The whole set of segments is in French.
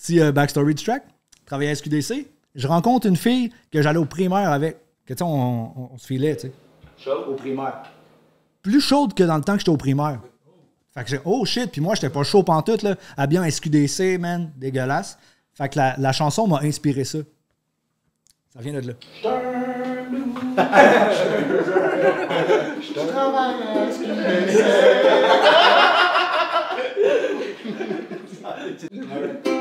Petit euh, backstory du track. Je travaillais à SQDC. Je rencontre une fille que j'allais au primaire avec. Que tu sais, on, on- on se filait, tu sais. Chaud au primaire. Plus chaude que dans le temps que j'étais au primaire. Fait que j'ai, oh shit, puis moi, j'étais pas chaud pantoute, là. Habillé en SQDC, man, dégueulasse. Fait que la, la chanson m'a inspiré ça. Ça vient de là.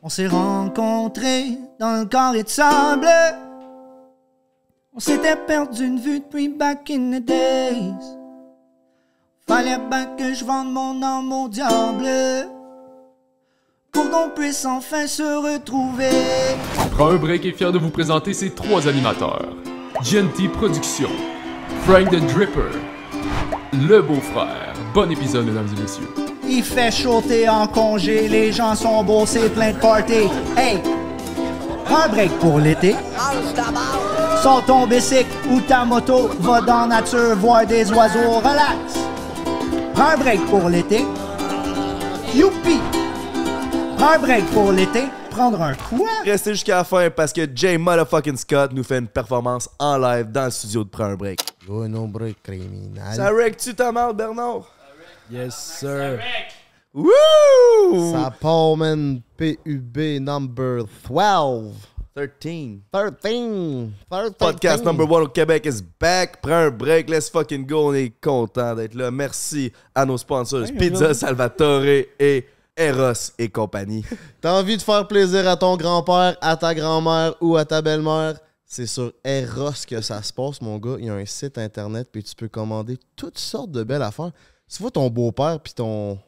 On s'est rencontrés dans le carré de sable. On s'était perdu de vue depuis back in the days. Fallait bien que je vende mon âme au diable. Pour qu'on puisse enfin se retrouver. Prends un break est fier de vous présenter ses trois animateurs. Genty Productions, Frank the Dripper, Le Beau-Frère. Bon épisode, mesdames et messieurs. Il fait chaud, t'es en congé, les gens sont beaux, c'est plein de party. Hey! Prends un break pour l'été. Sors ton bicycle ou ta moto, va dans la nature voir des oiseaux, relax. Prends un break pour l'été. Youpi! Prends un break pour l'été. Prendre un quoi? Restez jusqu'à la fin parce que Jay Motherfucking Scott nous fait une performance en live dans le studio de Prends un break. Yo. Ça règle-tu ta marde, Bernard? Yes, sir. Wouh! Ça part, man. PUB number 12. 13. 13. 13. Podcast number one au Québec is back. Prends un break, let's fucking go. On est content d'être là. Merci à nos sponsors Pizza Salvatore et Eros et compagnie. T'as envie de faire plaisir à ton grand-père, à ta grand-mère ou à ta belle-mère? C'est sur Eros que ça se passe, mon gars. Il y a un site internet, puis tu peux commander toutes sortes de belles affaires. Tu vois ton beau-père puis ton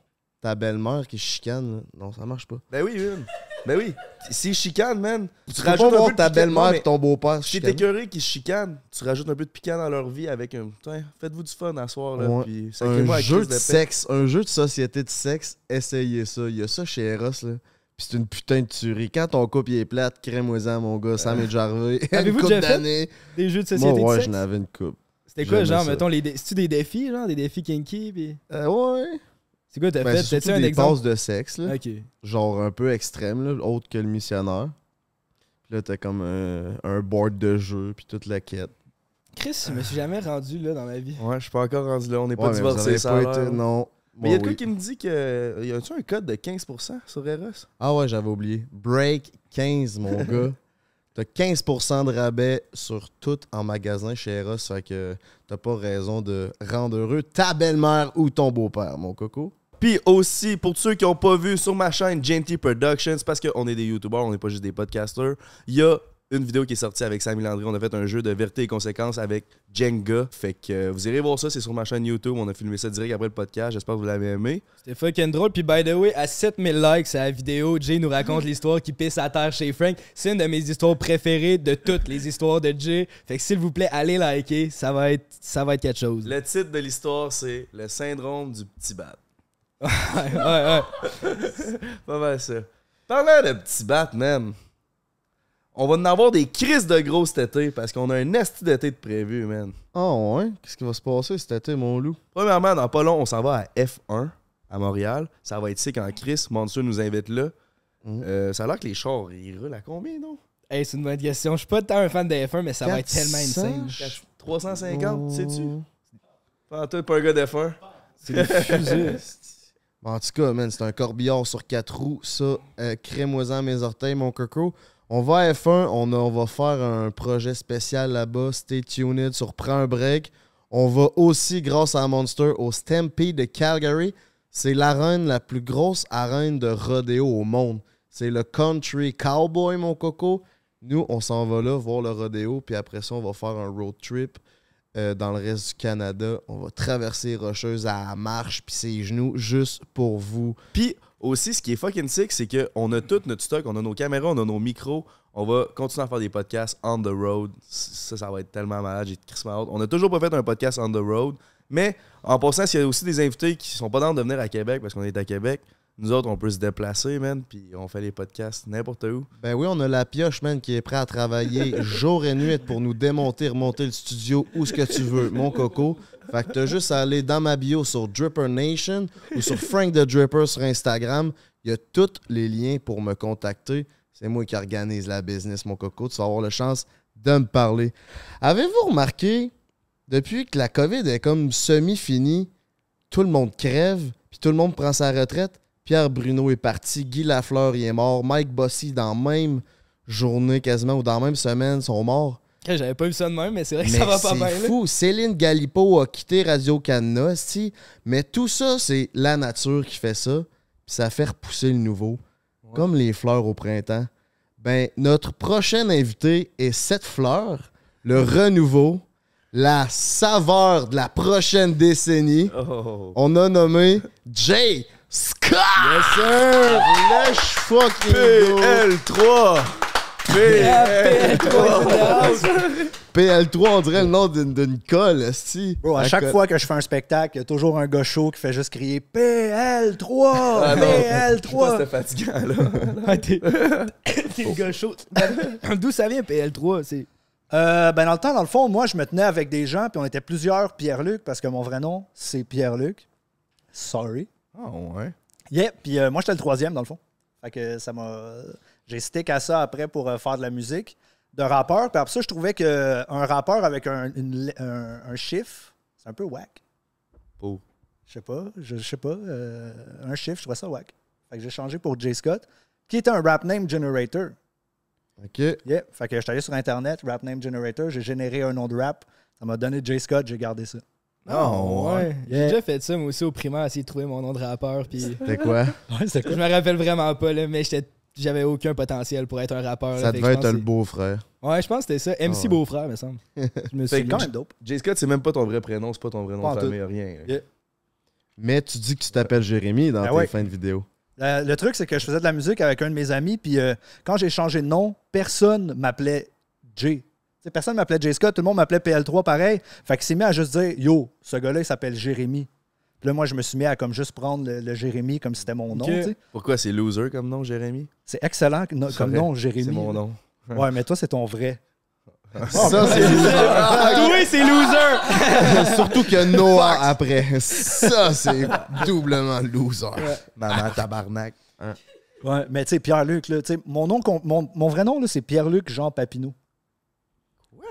ta belle-mère qui chicane, non, ça marche pas. Ben oui, man. Ben oui. Si chicane, man, tu, Tu pas voir ta belle-mère et ton beau-père Si t'es écœuré qui se chicanent, tu rajoutes un peu de piquant dans leur vie avec un. Tiens, faites-vous du fun à soir, là. Ouais. Puis sacrez-moi Un jeu de sexe, un jeu de société de sexe, essayez ça. Il y a ça chez Eros, là. Puis c'est une putain de tuerie. Quand ton couple est plate, crème-moi-en, mon gars, Sam et Jarvé. Avez-vous Une couple déjà fait d'années. Des jeux de Moi, société ouais, de j'en sexe? avais une coupe. C'était quoi, genre, ça. mettons, les dé- c'est-tu des défis, genre, des défis kinky, pis... Euh, ouais. C'est quoi t'as Ben, fait? c'est T'as-tu surtout un des exemple? passes de sexe, là. Ok. Genre un peu extrême, là, autre que le missionnaire. Puis là, t'as comme un, un board de jeu, puis toute la quête. Chris, je me suis jamais rendu là dans ma vie. Ouais, je suis pas encore rendu là. On n'est Ouais, pas avez ça. pas été-. Non. Mais il y a de quoi oui. qui me dit que. Y a-tu un code de 15% sur Eros? Ah ouais, j'avais oublié. Break 15, mon gars. T'as 15% de rabais sur tout en magasin chez Eros. Fait que t'as pas raison de rendre heureux ta belle-mère ou ton beau-père, mon coco. Puis aussi, pour ceux qui n'ont pas vu sur ma chaîne Genty Productions, parce qu'on est des YouTubers, on n'est pas juste des podcasters, il y a une vidéo qui est sortie avec Samy Landry. On a fait un jeu de vérité et conséquences avec Jenga. Fait que euh, vous irez voir ça, c'est sur ma chaîne YouTube. On a filmé ça direct après le podcast. J'espère que vous l'avez aimé. C'était fucking drôle. Puis, by the way, à 7000 likes à la vidéo, Jay nous raconte l'histoire qui pisse à terre chez Frank. C'est une de mes histoires préférées de toutes les histoires de Jay. Fait que s'il vous plaît, allez liker. Ça va être, ça va être quelque chose. Le titre de l'histoire, c'est Le syndrome du petit bat. ouais, ouais, ouais. Pas mal ça. Parlant de petit bat, man, on va en avoir des crises de gros cet été parce qu'on a un esti d'été de prévu, man. Ah ouais? Qu'est-ce qui va se passer cet été, mon loup? Premièrement, dans pas long, on s'en va à F1 à Montréal. Ça va être sick en Chris. Monster nous invite là. Mm. Euh, ça a l'air que les chars, ils roulent à combien, non? Hey, c'est une bonne question. Je suis pas tant un fan de F1, mais ça va être 400? tellement insane. 350, sais-tu? Oh. Pas toi, pas un gars d'F1. C'est des fusées. En tout cas, man, c'est un corbillard sur quatre roues. Ça, euh, crée-moi-en mes orteils, mon coco. On va à F1, on, va faire un projet spécial là-bas. Stay tuned sur Prends un break. On va aussi, grâce à Monster, au Stampede de Calgary. C'est l'arène, la plus grosse arène de rodéo au monde. C'est le Country Cowboy, mon coco. Nous, on s'en va là voir le rodéo, puis après ça, on va faire un road trip euh, dans le reste du Canada. On va traverser les Rocheuses à marche, puis ses genoux, juste pour vous. Puis aussi, ce qui est fucking sick, c'est qu'on a tout notre stock, on a nos caméras, on a nos micros. On va continuer à faire des podcasts on the road. Ça, ça va être tellement malade. J'ai hâte. On a toujours pas fait un podcast on the road. Mais en passant, s'il y a aussi des invités qui sont pas dans de venir à Québec parce qu'on est à Québec, Nous autres, on peut se déplacer, man, puis on fait les podcasts n'importe où. Ben oui, on a la pioche, man, qui est prêt à travailler jour et nuit pour nous démonter, remonter le studio où ce que tu veux, mon coco. Fait que t'as juste à aller dans ma bio sur Dripper Nation ou sur Frank the Dripper sur Instagram. Il y a tous les liens pour me contacter. C'est moi qui organise la business, mon coco. Tu vas avoir la chance de me parler. Avez-vous remarqué, depuis que la COVID est comme semi-finie, tout le monde crève, puis tout le monde prend sa retraite? Pierre Bruno est parti, Guy Lafleur il est mort, Mike Bossy dans la même journée quasiment ou dans la même semaine sont morts. Ok, J'avais pas vu ça de même, mais c'est vrai que Mais ça va pas c'est bien. là. fou. Céline Galipo a quitté Radio-Canada, mais tout ça, c'est la nature qui fait ça. Puis ça fait repousser le nouveau. Comme les fleurs au printemps. Ben, notre prochain invité est cette fleur, le renouveau, la saveur de la prochaine décennie. Oh! On a nommé Jay Scott! Yes, sir! Let's fucking go! PL3! PL3! PL3, on dirait le nom d'une colle, esti. Bro, à chaque fois que je fais un spectacle, il y a toujours un gars chaud qui fait juste crier PL3! Ah non, je sais pas, PL3! c'était fatigant, là. T'es t'es le gars chaud. D'où ça vient, PL3? C'est... Euh, ben dans le temps, dans le fond, moi, je me tenais avec des gens, puis on était plusieurs Pierre-Luc, parce que mon vrai nom, c'est Pierre-Luc. Sorry. Ah, ouais. Yeah, puis euh, moi, j'étais le troisième, dans le fond. Fait que ça m'a... J'ai stick à ça après pour euh, faire de la musique de rappeur. Puis après ça, je trouvais qu'un rappeur avec un, une un- un chiffre, c'est un peu whack. Oh. Je sais pas, je, je sais pas. euh, un chiffre, je trouvais ça whack. Fait que j'ai changé pour J. Scott, qui était un rap name generator. OK. Yeah. Fait que j'étais allé sur Internet, rap name generator, j'ai généré un nom de rap. Ça m'a donné J. Scott, j'ai gardé ça. Oh, ouais. J'ai Yeah. déjà fait ça, moi aussi, au primaire, essayer de trouver mon nom de rappeur. Puis C'était quoi? Ouais, je me rappelle vraiment pas, là, mais j'étais. J'avais aucun potentiel pour être un rappeur. là, Ça que devait être le beau-frère. Ouais, je pense que c'était ça. MC Ah ouais. Beaufrère, me semble. Je me C'est suis quand même dope. J. Scott, c'est même pas ton vrai prénom, c'est pas ton vrai nom de tout. famille, rien. Yeah. Mais tu dis que tu t'appelles Jérémy dans Ben tes ouais. fins de vidéo. Le, le truc, c'est que je faisais de la musique avec un de mes amis, puis euh, quand j'ai changé de nom, personne m'appelait J. Tu sais, personne m'appelait J. Scott, tout le monde m'appelait PL3 pareil. Fait qu'il s'est mis à juste dire Yo, ce gars-là, il s'appelle Jérémy. Puis là, moi, je me suis mis à comme juste prendre le, le Jérémy comme si c'était mon nom. Pourquoi c'est loser comme nom, Jérémy? C'est excellent no- comme nom, Jérémy. C'est mon nom. Ouais, mais toi, c'est ton vrai. Ça, c'est Oui, c'est loser! Surtout que Noah après. Ça, c'est doublement loser. Maman tabarnak. Ouais, mais tu sais, Pierre-Luc, là, tu sais, mon, nom, com- mon, mon vrai nom, là, c'est Pierre-Luc Jean Papineau.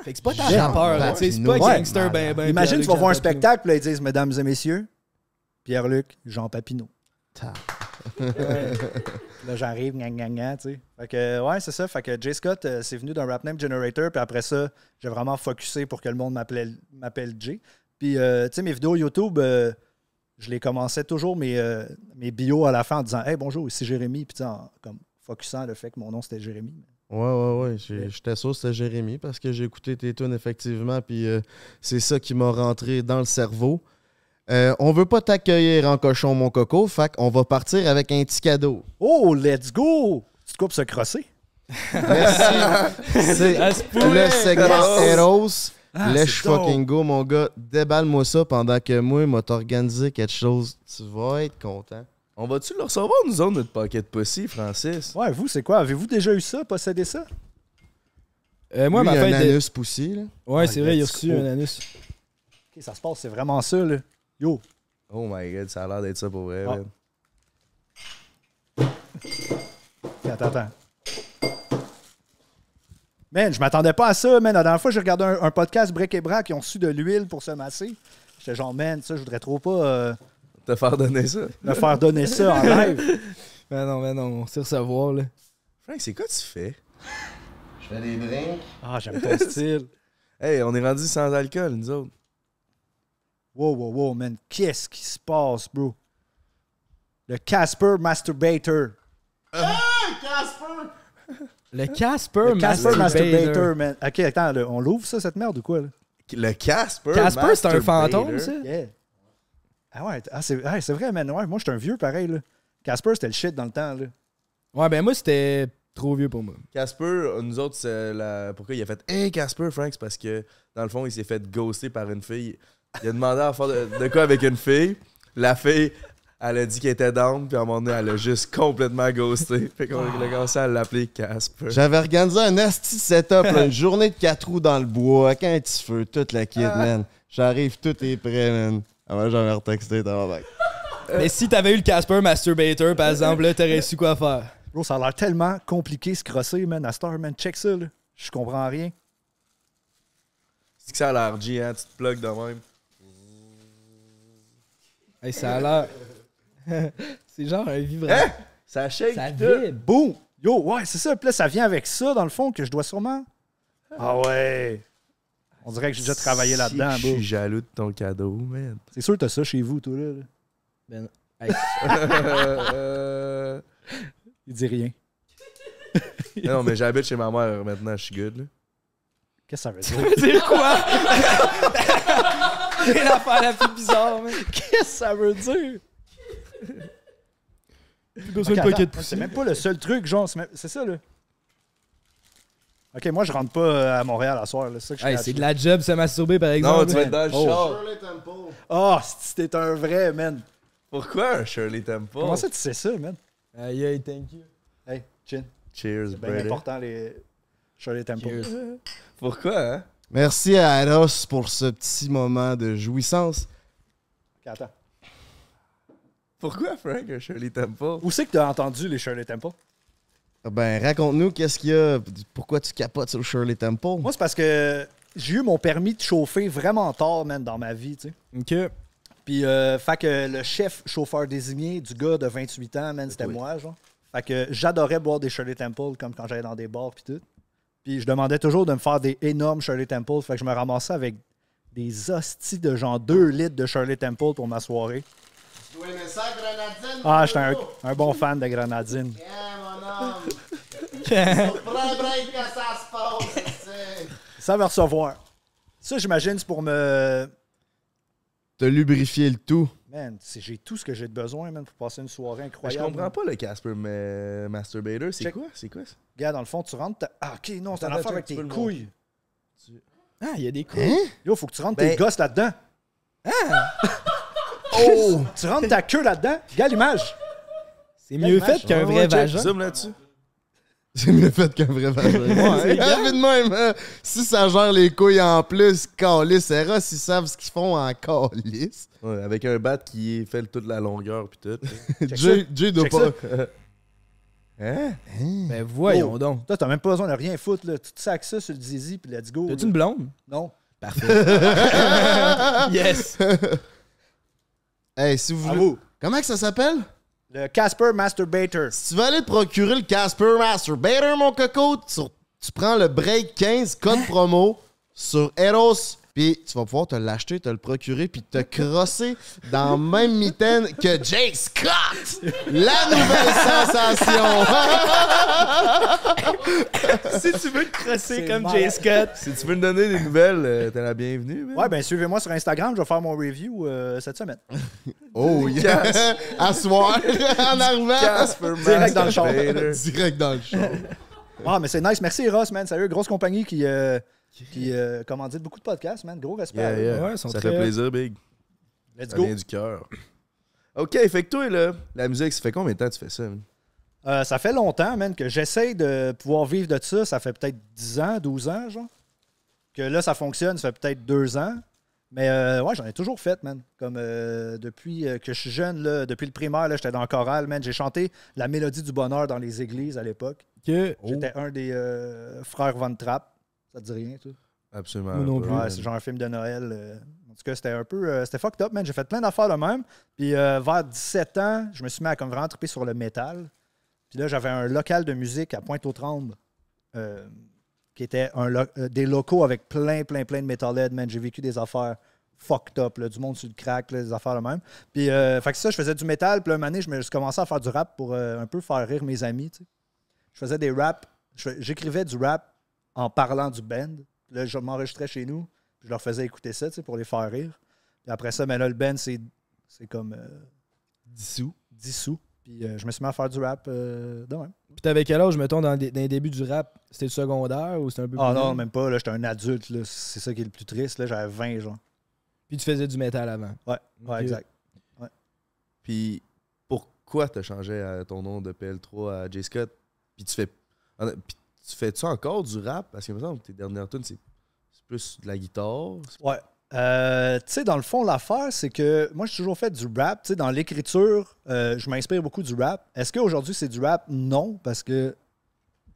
Fait que c'est pas tant rappeur, là, c'est pas gangster Ouais, ben ben. Imagine, tu vas voir un spectacle, puis là, ils disent Mesdames et messieurs, Pierre-Luc Jean Papineau. Là, j'arrive, gna gna gna, tu sais. Fait que, ouais, c'est ça. Fait que Jay Scott, euh, c'est venu d'un rap name generator, puis après ça, j'ai vraiment focusé pour que le monde m'appelle Jay. Puis, euh, tu sais, mes vidéos YouTube, euh, je les commençais toujours mes, euh, mes bios à la fin en disant Hey, bonjour, ici Jérémy, puis tu sais, en- comme focusant le fait que mon nom c'était Jérémy. Ouais, ouais, ouais. J'étais sûr que c'était Jérémy parce que j'ai écouté tes tunes effectivement, puis euh, c'est ça qui m'a rentré dans le cerveau. Euh, on veut pas t'accueillir en cochon, mon coco, fait qu'on va partir avec un petit cadeau. Oh, let's go! Tu te coupes ce crossé? Merci. C'est Ah, le segment Eros. Ah, Let's c'est dope. fucking go, mon gars. Déballe-moi ça pendant que moi, m'a t'organiser quelque chose. Tu vas être content. On va-tu le recevoir, nous autres, notre paquet de pussy, Francis? Ouais, vous, c'est quoi? Avez-vous déjà eu ça, possédé ça? Euh, moi, Lui, ma il y a un de- anus poussé, là. Ouais, c'est vrai, il a reçu un anus. Ok, ça se passe, c'est vraiment ça, là. Yo, Oh my god, ça a l'air d'être ça pour vrai, Ah. man. Attends, attends. Man, je m'attendais pas à ça, man. La dernière fois, j'ai regardé un, un podcast Break et Brac, ils ont reçu de l'huile pour se masser. J'étais genre, man, ça, je voudrais trop pas euh, Te faire donner ça. me faire donner ça en live. Mais non, mais non, on sait recevoir, là. Frank, c'est quoi tu fais? Je fais des drinks. Ah, j'aime ton style. Hey, on est rendu sans alcool, nous autres. Wow, wow, wow, man. Qu'est-ce qui se passe, bro? Le Casper Masturbator. Le Casper Le Casper Masturbator. Masturbator, man. Ok, attends, on l'ouvre, ça, cette merde, ou quoi, là? Le Casper. Casper, c'est un Masturbator. fantôme, ça? Yeah. Ah ouais, ah, c'est ah, c'est vrai, man. Ouais, moi, j'étais un vieux pareil, là. Casper, c'était le shit dans le temps, là. Ouais, ben moi, c'était trop vieux pour moi. Casper, euh, nous autres, c'est la... pourquoi il a fait Hey Casper, Frank, c'est parce que dans le fond, il s'est fait ghoster par une fille. Il a demandé à faire de, de quoi avec une fille. La fille, Elle a dit qu'elle était down, puis à un moment donné, elle a juste complètement ghosté. Fait qu'on a commencé à l'appeler Casper. J'avais organisé un asti setup, là, une journée de 4 roues dans le bois, avec un petit feu, toute la kit, man. J'arrive, tout est prêt, man. Ah ouais, j'avais retexté, t'as mec. Mais si t'avais eu le Casper Masturbator, par exemple, là, t'aurais su quoi faire. Bro, ça a l'air tellement compliqué ce crosser, man. À Star, man, check ça, là. Je comprends rien. C'est que ça a l'air G, hein? Tu te plugues de même. Hey, ça a l'air. c'est genre un vibrateur. Hein? Ça shake. Ça vibre. Boum! Yo, ouais, c'est ça. Puis là, ça vient avec ça, dans le fond, que je dois sûrement. Ah ouais! On dirait que j'ai déjà travaillé là-dedans, Je suis jaloux de ton cadeau, man. C'est sûr que t'as ça chez vous, toi, là. Ben, hey, Euh, Il dit rien. non, mais j'habite chez ma mère maintenant, je suis good. Là. Qu'est-ce que ça veut dire? dire quoi? C'est l'affaire la plus bizarre, man. Qu'est-ce que ça veut dire? Plus besoin Ok, de paquet de attends, c'est même pas le seul truc, genre, c'est ça, là. Ok, moi, je rentre pas euh, à Montréal à soir, là. C'est ça que je Hey, fais c'est là- de la job se masturber, par exemple. Non, tu vas être dans le char. Oh, si t'es un vrai, man. Pourquoi un Shirley Temple? Comment ça, tu sais ça, man? Aïe, aïe, thank you. Hey, chin. Cheers, C'est bien brother. important, les Shirley Temple. Cheers. Pourquoi, hein? Merci à Eros pour ce petit moment de jouissance. Ok, attends. Pourquoi, Frank, un Shirley Temple? Où c'est que t'as entendu les Shirley Temple? Ben, raconte-nous qu'est-ce qu'il y a, pourquoi tu capotes sur Shirley Temple? Moi, c'est parce que j'ai eu mon permis de chauffer vraiment tard, man, dans ma vie, tu sais. Ok. Puis, euh, fait que le chef chauffeur désigné du gars de 28 ans, man, c'était Oui. moi, genre. Fait que j'adorais boire des Shirley Temple, comme quand j'allais dans des bars, puis tout. Puis, je demandais toujours de me faire des énormes Shirley Temple. Fait que je me ramassais avec des hosties de genre 2 litres de Shirley Temple pour ma soirée. Ah, j'étais un, un bon fan de grenadine. Ça va recevoir. Ça, j'imagine, c'est pour me. T'as lubrifié le tout. Man, c'est- j'ai tout ce que j'ai de besoin, man, pour passer une soirée Mais incroyable. je comprends pas le Casper mais Masturbator. C'est quoi? C'est quoi ça? Regarde, dans le fond, tu rentres. ta- Ah, ok, non, c'est un affaire avec tes couilles. Ah, il y a des coups. Yo, faut que tu rentres Ben- tes gosses là-dedans. oh! Tu rentres ta queue là-dedans? Regarde l'image. C'est mieux fait qu'un vrai vagin. Zoom là-dessus. C'est mieux fait qu'un vrai vagin. Ouais, hein, mais de même, hein, si ça gère les couilles en plus, calice, Eros, ils savent ce qu'ils font en calice. Ouais, avec un bat qui fait toute la longueur puis tout. Jay, Jay doit pas. hein? Ben voyons Oh. donc. Toi, t'as même pas besoin de rien foutre, là. Tu te sacs ça sur le zizi, puis let's go. T'as-tu là. une blonde? Non. yes. Hey, si vous voulez. Comment que ça s'appelle? Le Casper Masturbator. Si tu veux aller te procurer le Casper Masturbator, mon coco, tu, tu prends le break 15 code promo sur Eros, puis tu vas pouvoir te l'acheter, te le procurer, puis te crosser dans la même mitaine que Jay Scott, la nouvelle sensation. si tu veux te crosser comme malade. Jay Scott. Si tu veux me donner des nouvelles, euh, t'es la bienvenue. man. Ouais, ben suivez-moi sur Instagram, je vais faire mon review euh, cette semaine. oh yes! À soir, en arrivant. Casper Direct dans le. Masturbator. Direct dans le champ. Ah, mais c'est nice. Merci, Ross, man. Sérieux, grosse compagnie qui, euh, qui euh, commandite beaucoup de podcasts, man. Gros respect. à Yeah, eux. yeah. Ouais, ils sont ça très- fait plaisir, Big. Let's Ça go. vient du cœur. OK, fait que toi, là, la musique, ça fait combien de temps que tu fais ça? man? Euh, ça fait longtemps, man, que j'essaye de pouvoir vivre de ça. Ça fait peut-être 10 ans, 12 ans, genre. Que là, ça fonctionne, ça fait peut-être 2 ans. Mais euh, ouais, j'en ai toujours fait, man. Comme euh, depuis que je suis jeune, là, depuis le primaire, là, j'étais dans le choral, man. J'ai chanté la mélodie du bonheur dans les églises à l'époque. Que... J'étais un des euh, frères Von Trapp. Ça te dit rien, toi? Absolument. Moi non plus. Ouais, c'est genre un film de Noël. euh. En tout cas, c'était un peu. euh, c'était fucked up, man. J'ai fait plein d'affaires de même. Puis euh, vers 17 ans, je me suis mis à comme vraiment triper sur le métal. Puis là, j'avais un local de musique à Pointe-aux-Trembles. euh, qui était un lo- des locaux avec plein, plein, plein de metalheads, man. J'ai vécu des affaires fucked up, là, du monde sur le crack, là, des affaires de même. Puis, euh, fait que ça, je faisais du métal. Puis là, une année, je me suis commencé à faire du rap pour euh, un peu faire rire mes amis, tu sais. Je faisais des raps. J'écrivais du rap en parlant du band. Là, je m'enregistrais chez nous. Puis je leur faisais écouter ça, tu sais, pour les faire rire. Puis après ça, ben là, le band, c'est c'est comme euh, Dissous. dissous. Puis euh, je me suis mis à faire du rap euh, de même. Puis t'avais quel âge, mettons, dans, les- dans les débuts du rap? C'était le secondaire ou c'était un peu Ah plus non, même pas. Là, j'étais un adulte. là. C'est ça qui est le plus triste. Là, j'avais 20, genre. Puis tu faisais du métal avant? Ouais, ouais, exact. Puis pourquoi t'as changé euh, ton nom de PL3 à J. Scott? Puis tu fais. puis tu fais-tu encore du rap? Parce que, me semble tes dernières tunes, c'est plus de la guitare. Ouais. Euh, tu sais, dans le fond, l'affaire, c'est que moi, j'ai toujours fait du rap. Tu sais, dans l'écriture, euh, je m'inspire beaucoup du rap. Est-ce qu'aujourd'hui, c'est du rap? Non, parce que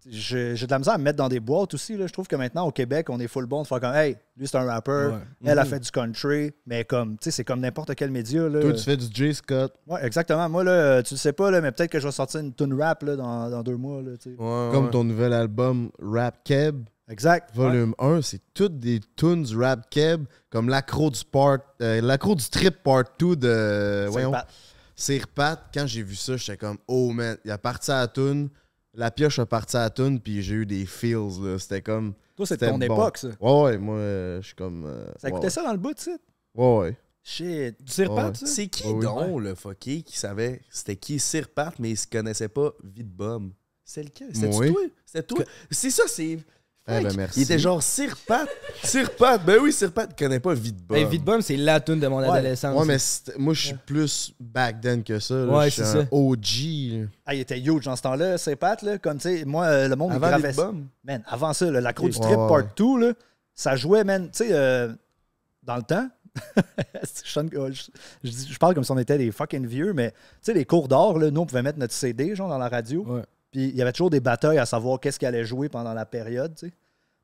j'ai de la misère à me mettre dans des boîtes aussi. Là. Je trouve que maintenant, au Québec, on est full bon de faire comme, hey, lui, c'est un rapper. Ouais. Elle a Mhm. fait du country. Mais comme, tu sais, c'est comme n'importe quel média. Là. Toi, tu fais du J. Scott. Ouais, exactement. Moi, là, tu le sais pas, là, mais peut-être que je vais sortir une tune rap là, dans, dans deux mois. Là. Ouais, Comme ouais. ton nouvel album Rap Keb, Exact. Ouais. volume 1, c'est toutes des tunes du Rap Keb, comme l'accro du part, euh, l'accro du trip part 2 de. C'est voyons, Pat. Quand j'ai vu ça, j'étais comme, oh man, il a parti à la tune, la pioche a parti à la tune, puis j'ai eu des feels, là. C'était comme. Toi, C'était ton bon. époque, ça. Ouais, ouais, moi, euh, je suis comme. euh, Ça ouais, écoutait ouais. ça dans le bout, tu sais. Ouais, ouais. Shit. Tu sais pas, Ouais. ça? C'est qui Ouais, oui. donc le fucké qui savait c'était qui Sir Pat, mais il se connaissait pas Vite Bum? C'est lequel? C'était toi? C'était toi? C'est ça, c'est. Eh ben, merci. Il était genre Sir Pat. Sir Pat, ben oui, Sir Pat, il connaît pas Vite Bum. Ben, Vite Bum, c'est la tune de mon Ouais. adolescence. Ouais, mais moi, je suis plus back then que ça. là. Ouais, Je suis c'est un ça. OG. Ah, il était huge dans ce temps-là, c'est Pat, là. Comme, tu sais, moi, euh, le monde, Avant gravait Vite ça. Bum? Man, avant ça, là, la croix du trip Ouais, part ouais. 2, là, ça jouait, man, tu sais, euh, dans le temps. je, je- parle comme si on était des fucking vieux, mais tu sais, les cours là, nous, on pouvait mettre notre CD, genre, dans la radio. Ouais. Puis il y avait toujours des batailles à savoir qu'est-ce qui allait jouer pendant la période, tu sais.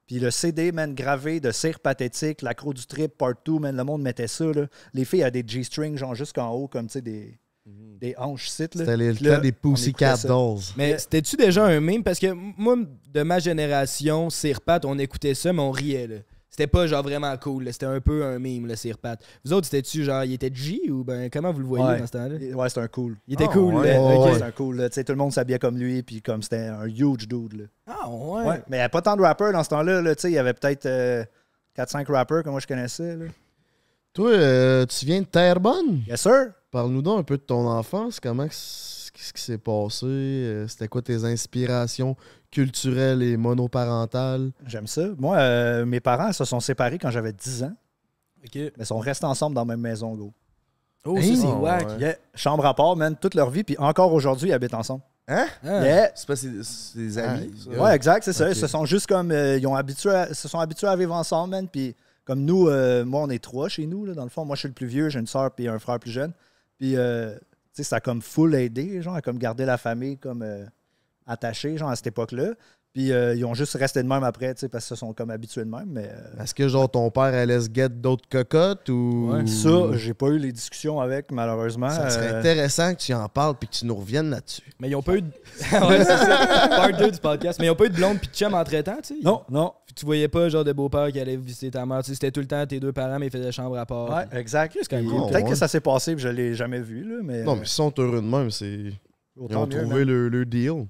Puis le CD, man, gravé de cire pathétique, l'accro du trip, part 2, man, le monde mettait ça, là. Les filles avaient des G-strings, genre, jusqu'en haut, comme, tu sais, des, des hanches sites, là. C'était le là, temps des Pussycat. Dolls. Mais c'était-tu déjà un meme? Parce que moi, de ma génération, Sirpat, on écoutait ça, mais on riait. là. C'était pas genre vraiment cool. C'était un peu un meme, le Sirpat. Vous autres, c'était-tu genre, il était G ou ben comment vous le voyez Ouais. dans ce temps-là? Ouais, c'était un cool. Il était cool. ouais. là. Un cool, là. Tu sais, tout le monde s'habillait comme lui, puis comme c'était un huge dude, là. Ah ouais. Ouais. Mais il n'y avait pas tant de rappers dans ce temps-là, là. Tu sais, il y avait peut-être euh, 4-5 rappers que moi je connaissais, là. Toi, euh, tu viens de Terrebonne? Yes, sir. Parle-nous donc un peu de ton enfance. Comment qu'est-ce qui s'est passé? Euh, C'était quoi tes inspirations culturelles et monoparentales? J'aime ça. Moi, euh, mes parents se sont séparés quand j'avais 10 ans, Ok. mais ils sont restés ensemble dans la même maison, gros. Oh, Hey. c'est Oh, wack. ouais. Yeah. Chambre à part, man, toute leur vie, puis encore aujourd'hui, ils habitent ensemble. Hein? Ah. Yeah. C'est pas ses, ses amis? Ah, ça? ouais. Exact, c'est ça. Ils se sont juste comme. euh, ils ont habitué à- se sont habitués à vivre ensemble, man. Puis comme nous, euh, moi, on est trois chez nous, là, dans le fond. Moi, je suis le plus vieux, j'ai une soeur puis un frère plus jeune. Puis, euh, ça a comme full aidé, genre, à comme garder la famille comme euh, attachée, genre, à cette époque-là. Puis euh, ils ont juste resté de même après, tu sais, parce qu'ils se sont comme habitués de même. Mais euh, Est-ce que genre ton père allait se get d'autres cocottes ou? Ouais. ça, j'ai pas eu les discussions avec, malheureusement. Ça serait Euh, intéressant que tu en parles puis que tu nous reviennes là-dessus. Mais ils ont pas eu de. ouais, c'est ça. Part 2 du podcast. Mais ils ont pas eu de blonde puis de chum entre-temps, tu sais? Non, non. Puis tu voyais pas genre de beau-père qui allait visiter ta mère. Tu sais, c'était tout le temps tes deux parents, mais ils faisaient chambre à part. Ouais, exact. C'est quand même Puis cool. Peut-être ouais. que ça s'est passé puis je l'ai jamais vu, là, mais. Non, mais ils sont heureux de même. c'est- Ils autant ont mieux, trouvé man. le, le deal.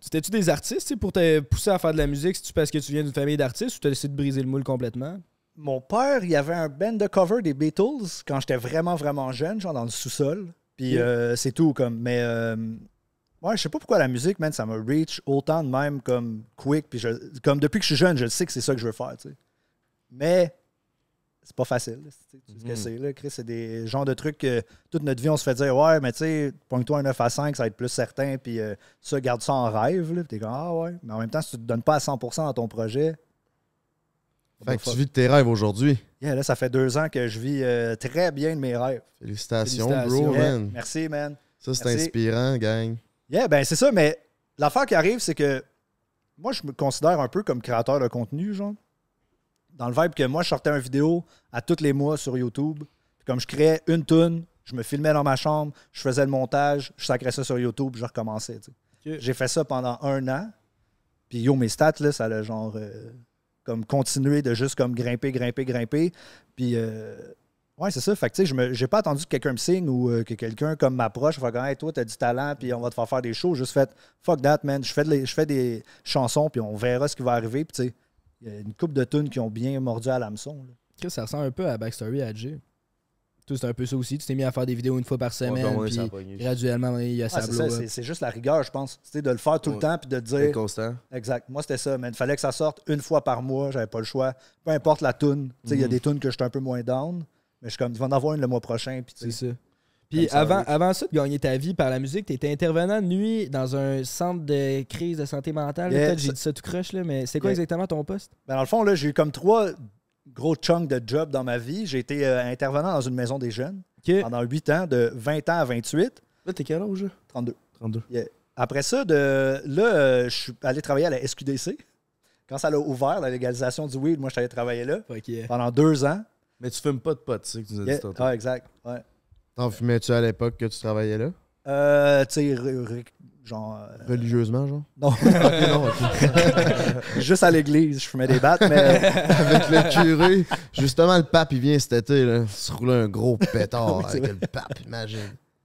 C'était-tu des artistes pour te pousser à faire de la musique? C'est-tu parce que tu viens d'une famille d'artistes ou t'as décidé de briser le moule complètement? Mon père, il y avait un band de cover des Beatles quand j'étais vraiment, vraiment jeune, genre dans le sous-sol. Puis euh, c'est tout, comme. Mais, euh, ouais, je sais pas pourquoi la musique, man, ça me reach autant de même, comme quick. Puis je- comme depuis que je suis jeune, je sais que c'est ça que je veux faire, tu sais. Mais c'est pas facile. tu sais, ce que Mhm. c'est, là, Chris. C'est des genres de trucs que toute notre vie, on se fait dire, ouais, mais tu sais, pointe-toi un 9 à 5, ça va être plus certain. Puis euh, ça, garde ça en rêve, là. Puis t'es comme, ah ouais. Mais en même temps, si tu te donnes pas à 100% dans ton projet. Fait que tu vis de tes rêves aujourd'hui. Yeah, là, ça fait deux ans que je vis euh, très bien de mes rêves. Félicitations, Félicitations. bro, Yeah, man. Merci, man. Ça, c'est Merci. inspirant, gang. Yeah, ben c'est ça, mais l'affaire qui arrive, c'est que moi, je me considère un peu comme créateur de contenu, genre. Dans le vibe que moi, je sortais une vidéo à tous les mois sur YouTube. Puis comme je créais une tune, je me filmais dans ma chambre, je faisais le montage, je sacrais ça sur YouTube, je recommençais. J'ai fait ça pendant un an. Puis yo, mes stats, là, ça a genre euh, comme continué de juste comme grimper, grimper, grimper. Puis euh, ouais, c'est ça. Fait que tu sais, j'ai pas attendu que quelqu'un me signe ou euh, que quelqu'un comme m'approche, fait comme hey, toi, t'as du talent, puis on va te faire faire des shows. Juste fait fuck that, man. Je fais, de les- je fais des chansons, puis on verra ce qui va arriver. Puis tu sais, il y a une couple de tunes qui ont bien mordu à l'hameçon. ça ressemble un peu à Backstory à Jay. Toi, c'est un peu ça aussi. Tu t'es mis à faire des vidéos une fois par Ouais, semaine, graduellement, il y a Ouais, ça c'est, juste la rigueur, je pense. Sais, de le faire tout le temps, puis de te C'est dire. constant. Exact. Moi, c'était ça, mais il fallait que ça sorte une fois par mois. J'avais pas le choix. Peu importe la tune. Tu sais, il y a Mhm. des tunes que je suis un peu moins down, mais je suis comme, il va en avoir une le mois prochain. C'est ça. Puis avant, avant ça de gagner ta vie par la musique, tu étais intervenant de nuit dans un centre de crise de santé mentale. Yeah, Peut-être j'ai ça- dit ça tout croche, là, mais c'est quoi Yeah. exactement ton poste? Ben, dans le fond, là, j'ai eu comme trois gros chunks de job dans ma vie. J'ai été euh, intervenant dans une maison des jeunes pendant 8 ans, de 20 ans à 28, Là, t'es quel âge? là? 32. 32. Après ça, de, là, euh, je suis allé travailler à la SQDC. Quand ça l'a ouvert, la légalisation du weed, moi, je suis allé travailler là pendant deux ans. Mais tu fumes pas de potes, c'est ça que tu nous as Yeah. dit tantôt. Ah, exact. Ouais. T'en fumais-tu à l'époque que tu travaillais là? Euh, tu sais, re- re- genre. euh, Religieusement, genre? non, non, juste à l'église, je fumais des battes, mais. Avec le curé. Justement, le pape, il vient cet été, là. Se rouler un gros pétard Oui, avec le pape, imagine.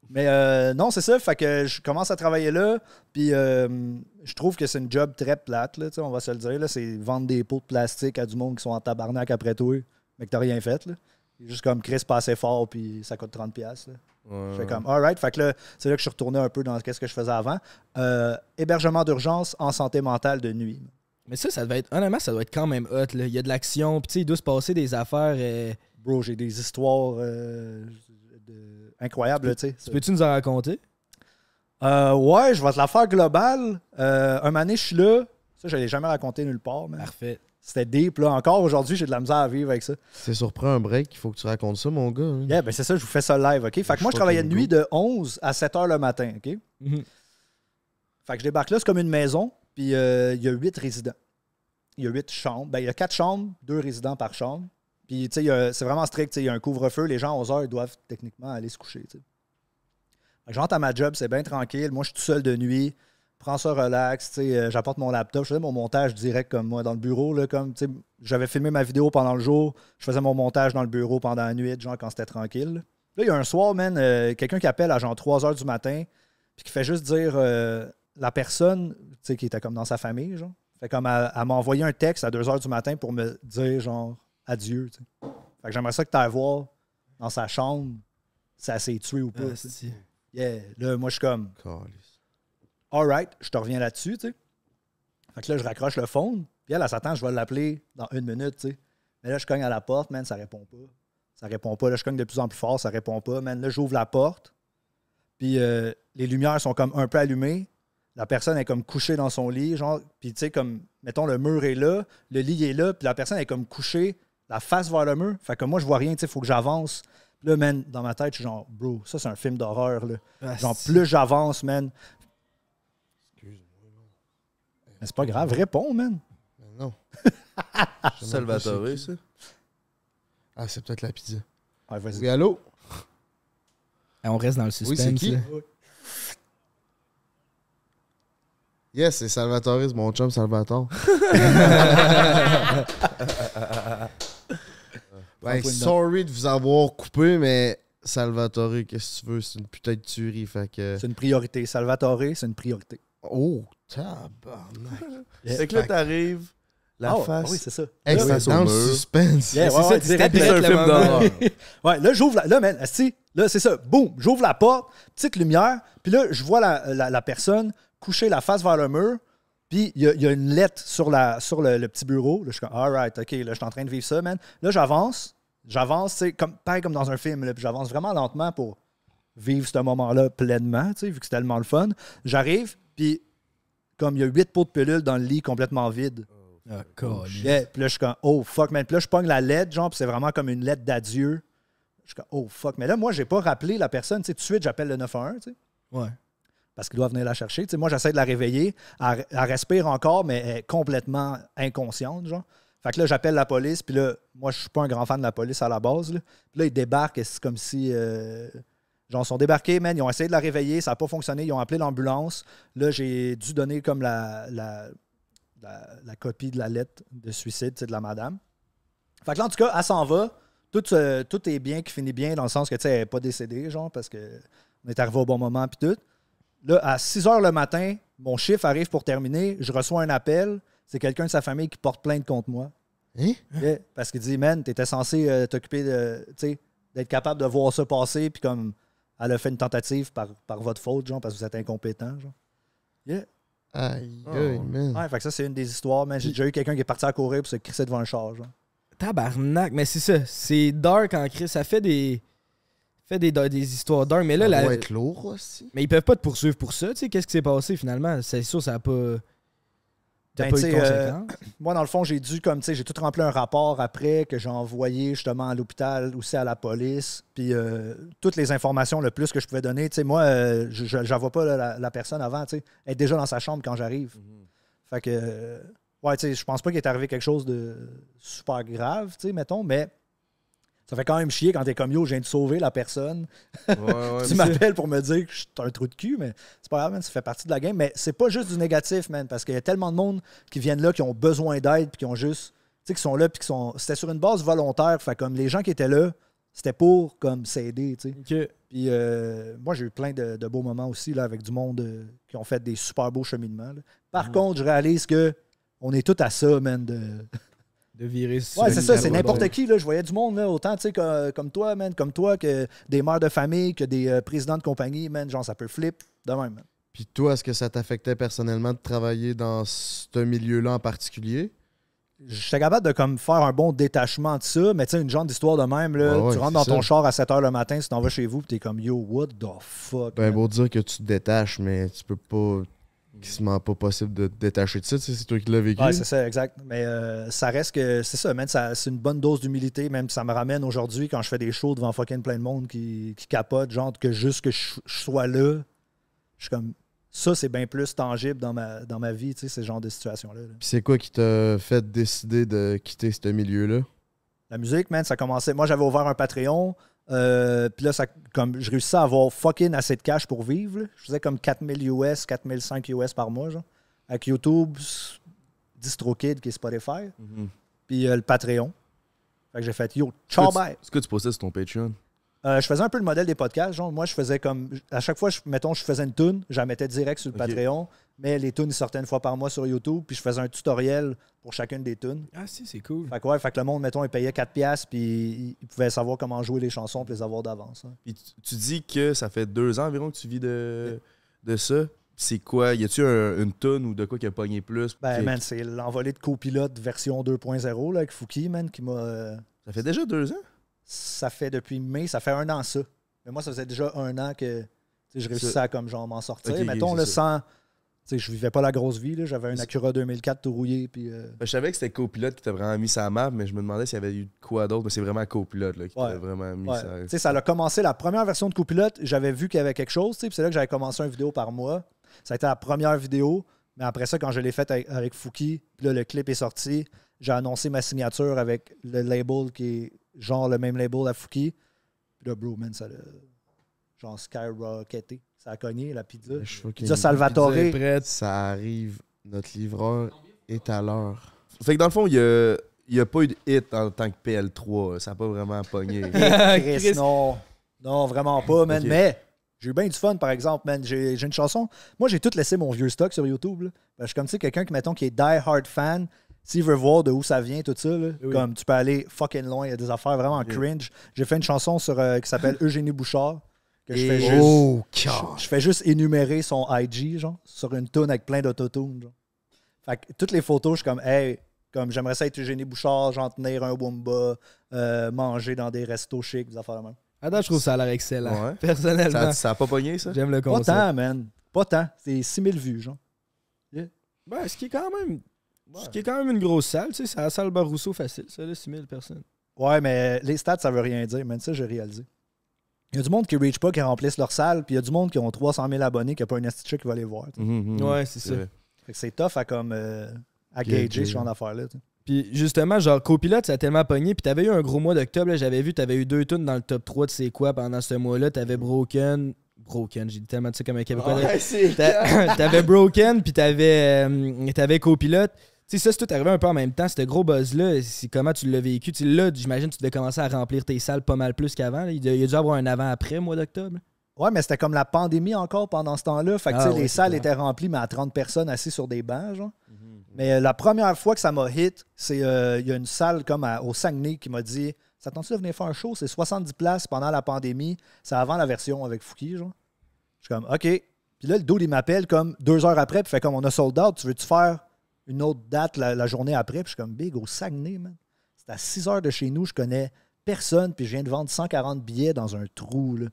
Mais euh, non, c'est ça. Fait que je commence à travailler là. Puis euh, je trouve que c'est une job très plate, là, on va se le dire. là. C'est vendre des pots de plastique à du monde qui sont en tabarnak après toi, mais que t'as rien fait. Là. Juste comme Chris pas assez fort, puis ça coûte 30$. piastres, Là. Ouais. Je fais comme, alright. Fait que là, c'est là que je suis retourné un peu dans ce que je faisais avant. Euh, hébergement d'urgence en santé mentale de nuit. Mais ça, ça devait être. Honnêtement, ça doit être quand même hot. Là. Il y a de l'action. Puis tu sais, il doit se passer des affaires. euh, Bro, j'ai des histoires euh, de- incroyables, tu sais. Tu peux-tu nous en raconter? Euh, ouais, je vais te la faire globale. Euh, un moment donné, je suis là. Ça, je l'ai jamais raconté nulle part. Parfait. C'était deep, là. Encore aujourd'hui, j'ai de la misère à vivre avec ça. C'est surpris un break, il faut que tu racontes ça, mon gars. hein. Yeah, ben c'est ça, je vous fais ça live, OK? Fait que moi, je travaillais de nuit de 11 à 7 heures le matin, OK? Mhm. Fait que je débarque là, c'est comme une maison, puis euh, il y a 8 résidents. Il y a 8 chambres. Ben, il y a 4 chambres, 2 résidents par chambre. Puis, tu sais, c'est vraiment strict, tu sais, il y a un couvre-feu. Les gens, à 11 heures, ils doivent techniquement aller se coucher, tu sais. À ma job, c'est bien tranquille. Moi, je suis tout seul de nuit. Prends ça relax, euh, j'apporte mon laptop, je faisais mon montage direct comme moi dans le bureau, là, comme, j'avais filmé ma vidéo pendant le jour, je faisais mon montage dans le bureau pendant la nuit, genre quand c'était tranquille. Là, il y a un soir, man, euh, quelqu'un qui appelle à genre 3 heures du matin, puis qui fait juste dire euh, la personne, tu sais, qui était comme dans sa famille, genre, fait comme m'a envoyé un texte à 2 heures du matin pour me dire, genre, adieu. Fait que j'aimerais ça que tu voir dans sa chambre elle s'est tuée ou pas. Ah, Yeah. Là, moi, je suis comme, Calisse. alright, je te reviens là-dessus, tu sais. Fait que là, je raccroche le phone, puis elle, elle s'attend, je vais l'appeler dans une minute, tu sais. Mais là, je cogne à la porte, man, ça répond pas. Ça répond pas. Là, je cogne de plus en plus fort, ça répond pas. Man, là, j'ouvre la porte, puis euh, les lumières sont comme un peu allumées. La personne est comme couchée dans son lit, genre, puis tu sais, comme, mettons, le mur est là, le lit est là, puis la personne est comme couchée, la face vers le mur. Fait que moi, je vois rien, tu sais, faut que j'avance. Puis Là, man, dans ma tête, je suis genre, bro, ça, c'est un film d'horreur, là. Ah, Genre, plus j'avance, man. Mais c'est pas grave, réponds, man. Mais Non. Salvatore, ça. Ah, c'est peut-être la pizza. Ouais, vas-y. Oui, allô? Ah, On reste dans le suspense. c'est qui? là. Yes, c'est Salvatore, c'est mon chum Salvatore. ben, sorry de vous avoir coupé, mais Salvatore, qu'est-ce que tu veux? C'est une putain de tuerie, fait que... C'est une priorité. Salvatore, c'est une priorité. Oh, tabarnak. Fait que là, t'arrives, la Ah, face. ah oui, c'est ça. C'est dans le suspense. Yeah, C'est ouais, ça, ouais, direct, c'est un film d'horreur. Ouais, là, j'ouvre la. Là, man, là, c'est ça. Boum, j'ouvre la porte, petite lumière, puis là, je vois la, la- la personne coucher la face vers le mur, puis il y, a- il y a une lettre sur, la, sur le, le petit bureau. Là, je suis comme, alright, OK, là, je suis en train de vivre ça, man. Là, j'avance, j'avance, tu sais, comme, pareil comme dans un film, là, puis j'avance vraiment lentement pour vivre ce moment-là pleinement, tu sais, vu que c'est tellement le fun. J'arrive, puis comme il y a huit pots de pilules dans le lit complètement vide. Ah, câlisse. Yeah, Puis là, je suis comme, oh fuck, man. Puis là, je pogne la lettre, genre, puis c'est vraiment comme une lettre d'adieu. Je suis comme, oh fuck. Mais là, moi, j'ai pas rappelé la personne. Tu sais, tout de suite, j'appelle le 911, tu sais, Ouais. parce qu'il doit venir la chercher. Tu sais, moi, j'essaie de la réveiller. Elle, elle respire encore, mais elle est complètement inconsciente, genre. Fait que là, j'appelle la police, puis là, moi, je suis pas un grand fan de la police à la base, là. Puis là, ils débarquent, et c'est comme si. euh, Genre, ils sont débarqués, man. Ils ont essayé de la réveiller, ça n'a pas fonctionné. Ils ont appelé l'ambulance. Là, j'ai dû donner comme la, la, la- la copie de la lettre de suicide de la madame. Fait que là, en tout cas, elle s'en va. Tout, euh, tout est bien qui finit bien dans le sens que, tu sais, elle n'est pas décédée, genre, parce qu'on est arrivé au bon moment, puis tout. Là, à 6 h le matin, mon chiffre arrive pour terminer. Je reçois un appel. C'est quelqu'un de sa famille qui porte plainte contre moi. Hein? Parce qu'il dit, man, t'étais censé euh, t'occuper de, tu sais, d'être capable de voir ça passer, puis comme elle a fait une tentative par, par votre faute, genre, parce que vous êtes incompétent, genre. Yeah. Aïe, Oh. aïe, man. Ouais, fait que ça, c'est une des histoires, man. J'ai déjà eu quelqu'un qui est parti à courir pour se crisser devant un char, genre. Tabarnak, mais c'est ça. C'est dark en crise. Ça fait des. Fais des, des histoires dark. Mais là, Ça la- doit être lourd aussi. mais ils peuvent pas te poursuivre pour ça. Tu sais, qu'est-ce qui s'est passé finalement? C'est sûr, ça a pas. Ben, pas eu de tu sais, euh. Moi, dans le fond, j'ai dû, comme, tu sais, j'ai tout rempli un rapport après que j'ai envoyé justement à l'hôpital, aussi à la police. Puis euh, toutes les informations le plus que je pouvais donner. Tu sais, moi, euh, je j'envoie pas là, la, la personne avant, tu sais. Elle est déjà dans sa chambre quand j'arrive. Fait que, euh, ouais, tu sais, je pense pas qu'il est arrivé quelque chose de super grave, tu sais, mettons, mais ça fait quand même chier quand t'es comme yo, je viens de sauver la personne. Ouais, ouais, tu m'appelles pour me dire que je suis un trou de cul, mais c'est pas grave, man, ça fait partie de la game. Mais c'est pas juste du négatif, man, parce qu'il y a tellement de monde qui viennent là, qui ont besoin d'aide, puis qui ont juste, tu sais, qui sont là, puis qui sont. C'était sur une base volontaire, fait comme les gens qui étaient là, c'était pour comme s'aider, tu sais. Puis euh, moi, j'ai eu plein de, de beaux moments aussi là, avec du monde euh, qui ont fait des super beaux cheminements. là. Par contre, je réalise que on est tous à ça, man. De... De virer sur Ouais, c'est ça, c'est n'importe qui. Là. Je voyais du monde, là, autant tu sais, que- comme toi, man, comme toi, que des mères de famille, que des euh, présidents de compagnie, man. Genre, ça peut flip de même. man. Puis toi, est-ce que ça t'affectait personnellement de travailler dans ce milieu-là en particulier? J'étais capable de comme, faire un bon détachement de ça, mais tu sais, une genre d'histoire de même, là, ouais, tu rentres dans ton ça. char à 7 h le matin, tu t'en vas chez vous, puis t'es comme yo, what the fuck. Ben, man? beau dire que tu te détaches, mais tu peux pas. Quasiment pas possible de te détacher de ça. C'est toi qui l'as vécu. Ouais, c'est ça, exact. Mais euh, ça reste que c'est ça, man, ça- c'est une bonne dose d'humilité. Même ça me ramène aujourd'hui quand je fais des shows devant fucking plein de monde qui, qui capote, genre que juste que je, je sois là, je suis comme ça, c'est bien plus tangible dans ma, dans ma vie, tu sais, ce genre de situation-là. là. Puis c'est quoi qui t'a fait décider de quitter ce milieu-là? La musique, man, ça commençait. Moi, j'avais ouvert un Patreon. Euh, puis là, ça, comme, je réussissais à avoir fucking assez de cash pour vivre. là. Je faisais comme 4000 US, 4005 US par mois, genre. Avec YouTube, DistroKid, qui est Spotify, Mhm. puis euh, le Patreon. Fait que j'ai fait yo, ciao, bye. Est-ce que tu postais sur ton Patreon? Euh, je faisais un peu le modèle des podcasts. Genre, moi, je faisais comme. À chaque fois, je, mettons, je faisais une tune, je la mettais direct sur le. Patreon, mais les tunes ils sortaient une fois par mois sur YouTube, puis je faisais un tutoriel pour chacune des tunes. Ah, si, c'est cool. Fait que, ouais, fait que le monde, mettons, il payait 4$, piastres, puis il pouvait savoir comment jouer les chansons, puis les avoir d'avance. hein. Puis tu, tu dis que ça fait deux ans environ que tu vis de, de ça. C'est quoi? Y a-tu un- une tonne ou de quoi qui a pogné plus? Ben, man, c'est l'envolée de copilote version 2.0 là, avec Fouki, man, qui m'a. euh, Ça fait déjà deux ans? ça fait depuis mai, ça fait un an ça. Mais moi, ça faisait déjà un an que tu sais, je réussissais Ça- à comme genre m'en sortir. Mettons, ça. sans. Sais, je vivais pas la grosse vie. J'avais un Acura 2004 tout rouillé. Puis, euh, Ben, je savais que c'était Copilote qui t'a vraiment mis sa map, mais je me demandais s'il y avait eu quoi d'autre. Mais c'est vraiment Copilote là, qui Ouais. t'a vraiment mis ouais. sa. Tu sais, ça a commencé la première version de copilote. J'avais vu qu'il y avait quelque chose. c'est là que j'avais commencé une vidéo par mois. Ça a été la première vidéo. Mais après ça, quand je l'ai faite avec, avec Fouki, puis là, le clip est sorti, j'ai annoncé ma signature avec le label qui est genre le même label à Fouki. Puis là, bro, man, ça l'a genre skyrocketé. Ça a cogné, la pizza. Je suis fucking- Pizza Salvatore. Pizza est prête. Ça arrive, notre livreur est à l'heure. Fait que dans le fond, il y a, il y a pas eu de hit en tant que PL3. Ça a pas vraiment pogné. Chris, Chris. non. Non, vraiment pas, man. Mais j'ai eu bien du fun, par exemple, man. J'ai une chanson. Moi, j'ai tout laissé mon vieux stock sur YouTube. là. Ben, je suis comme, tu sais, quelqu'un qui, mettons, qui est die hard fan. S'il veut voir de où ça vient, tout ça, là, Oui. comme tu peux aller fucking loin. Il y a des affaires vraiment cringe. J'ai fait une chanson sur, euh, qui s'appelle Eugénie Bouchard. Que je fais, juste, Oh, je, je fais juste énumérer son IG, genre, sur une tune avec plein d'autotunes. genre. Fait que toutes les photos, je suis comme, hey, comme j'aimerais ça être Eugénie Bouchard, genre tenir un Wumba, euh, manger dans des restos chics, des affaires de même. Attends, je trouve ça a l'air excellent. Ouais. Personnellement, ça, ça a pas pogné, ça? j'aime le Pas concept. tant, man. Pas tant. C'est 6000 vues, genre. Ben, ce qui est quand même. Ce qui est quand même une grosse salle, tu sais, c'est la salle Barousseau facile, ça, là, 6000 personnes. Ouais, mais les stats, ça veut rien dire, man. Ça, j'ai réalisé. Il y a du monde qui ne reach pas, qui remplissent leur salle, puis il y a du monde qui ont 300 000 abonnés, qui n'a pas un esti qui va les voir. Mhm, mhm. Ouais, c'est ça. Fait que c'est tough à, comme, euh, à Gager. gager ce genre d'affaires-là. Puis justement, genre, copilote, ça a tellement pogné. Puis t'avais eu un gros mois d'octobre, là, j'avais vu, t'avais eu deux tunes dans le top 3 de c'est quoi pendant ce mois-là. T'avais Broken. Broken, j'ai dit tellement de ça comme un Québécois. T'a- T'avais Broken, puis t'avais euh, t'avais copilote. Sais, ça, c'est tout arrivé un peu en même temps. Ce gros buzz-là, c'est comment tu l'as vécu. Là, j'imagine que tu devais commencer à remplir tes salles pas mal plus qu'avant. Il y a il y a dû avoir un avant-après, mois d'octobre. Ouais, mais c'était comme la pandémie encore pendant ce temps-là. Fait que Ah tu sais, ouais, les salles clair. étaient remplies, mais à 30 personnes assises sur des bancs, genre. Mais euh, la première fois que ça m'a hit, c'est euh, il y a une salle comme à- au Saguenay qui m'a dit Ça tente-tu de venir faire un show? C'est 70 places pendant la pandémie. C'est avant la version avec Fouki, genre. Je suis comme OK. Puis là, le dude, il m'appelle comme deux heures après, puis fait comme on a sold out, tu veux-tu faire une autre date la, la journée après Puis je suis comme Big, au Saguenay, man. C'est à 6 heures de chez nous, je connais personne, puis je viens de vendre 140 billets dans un trou. Là,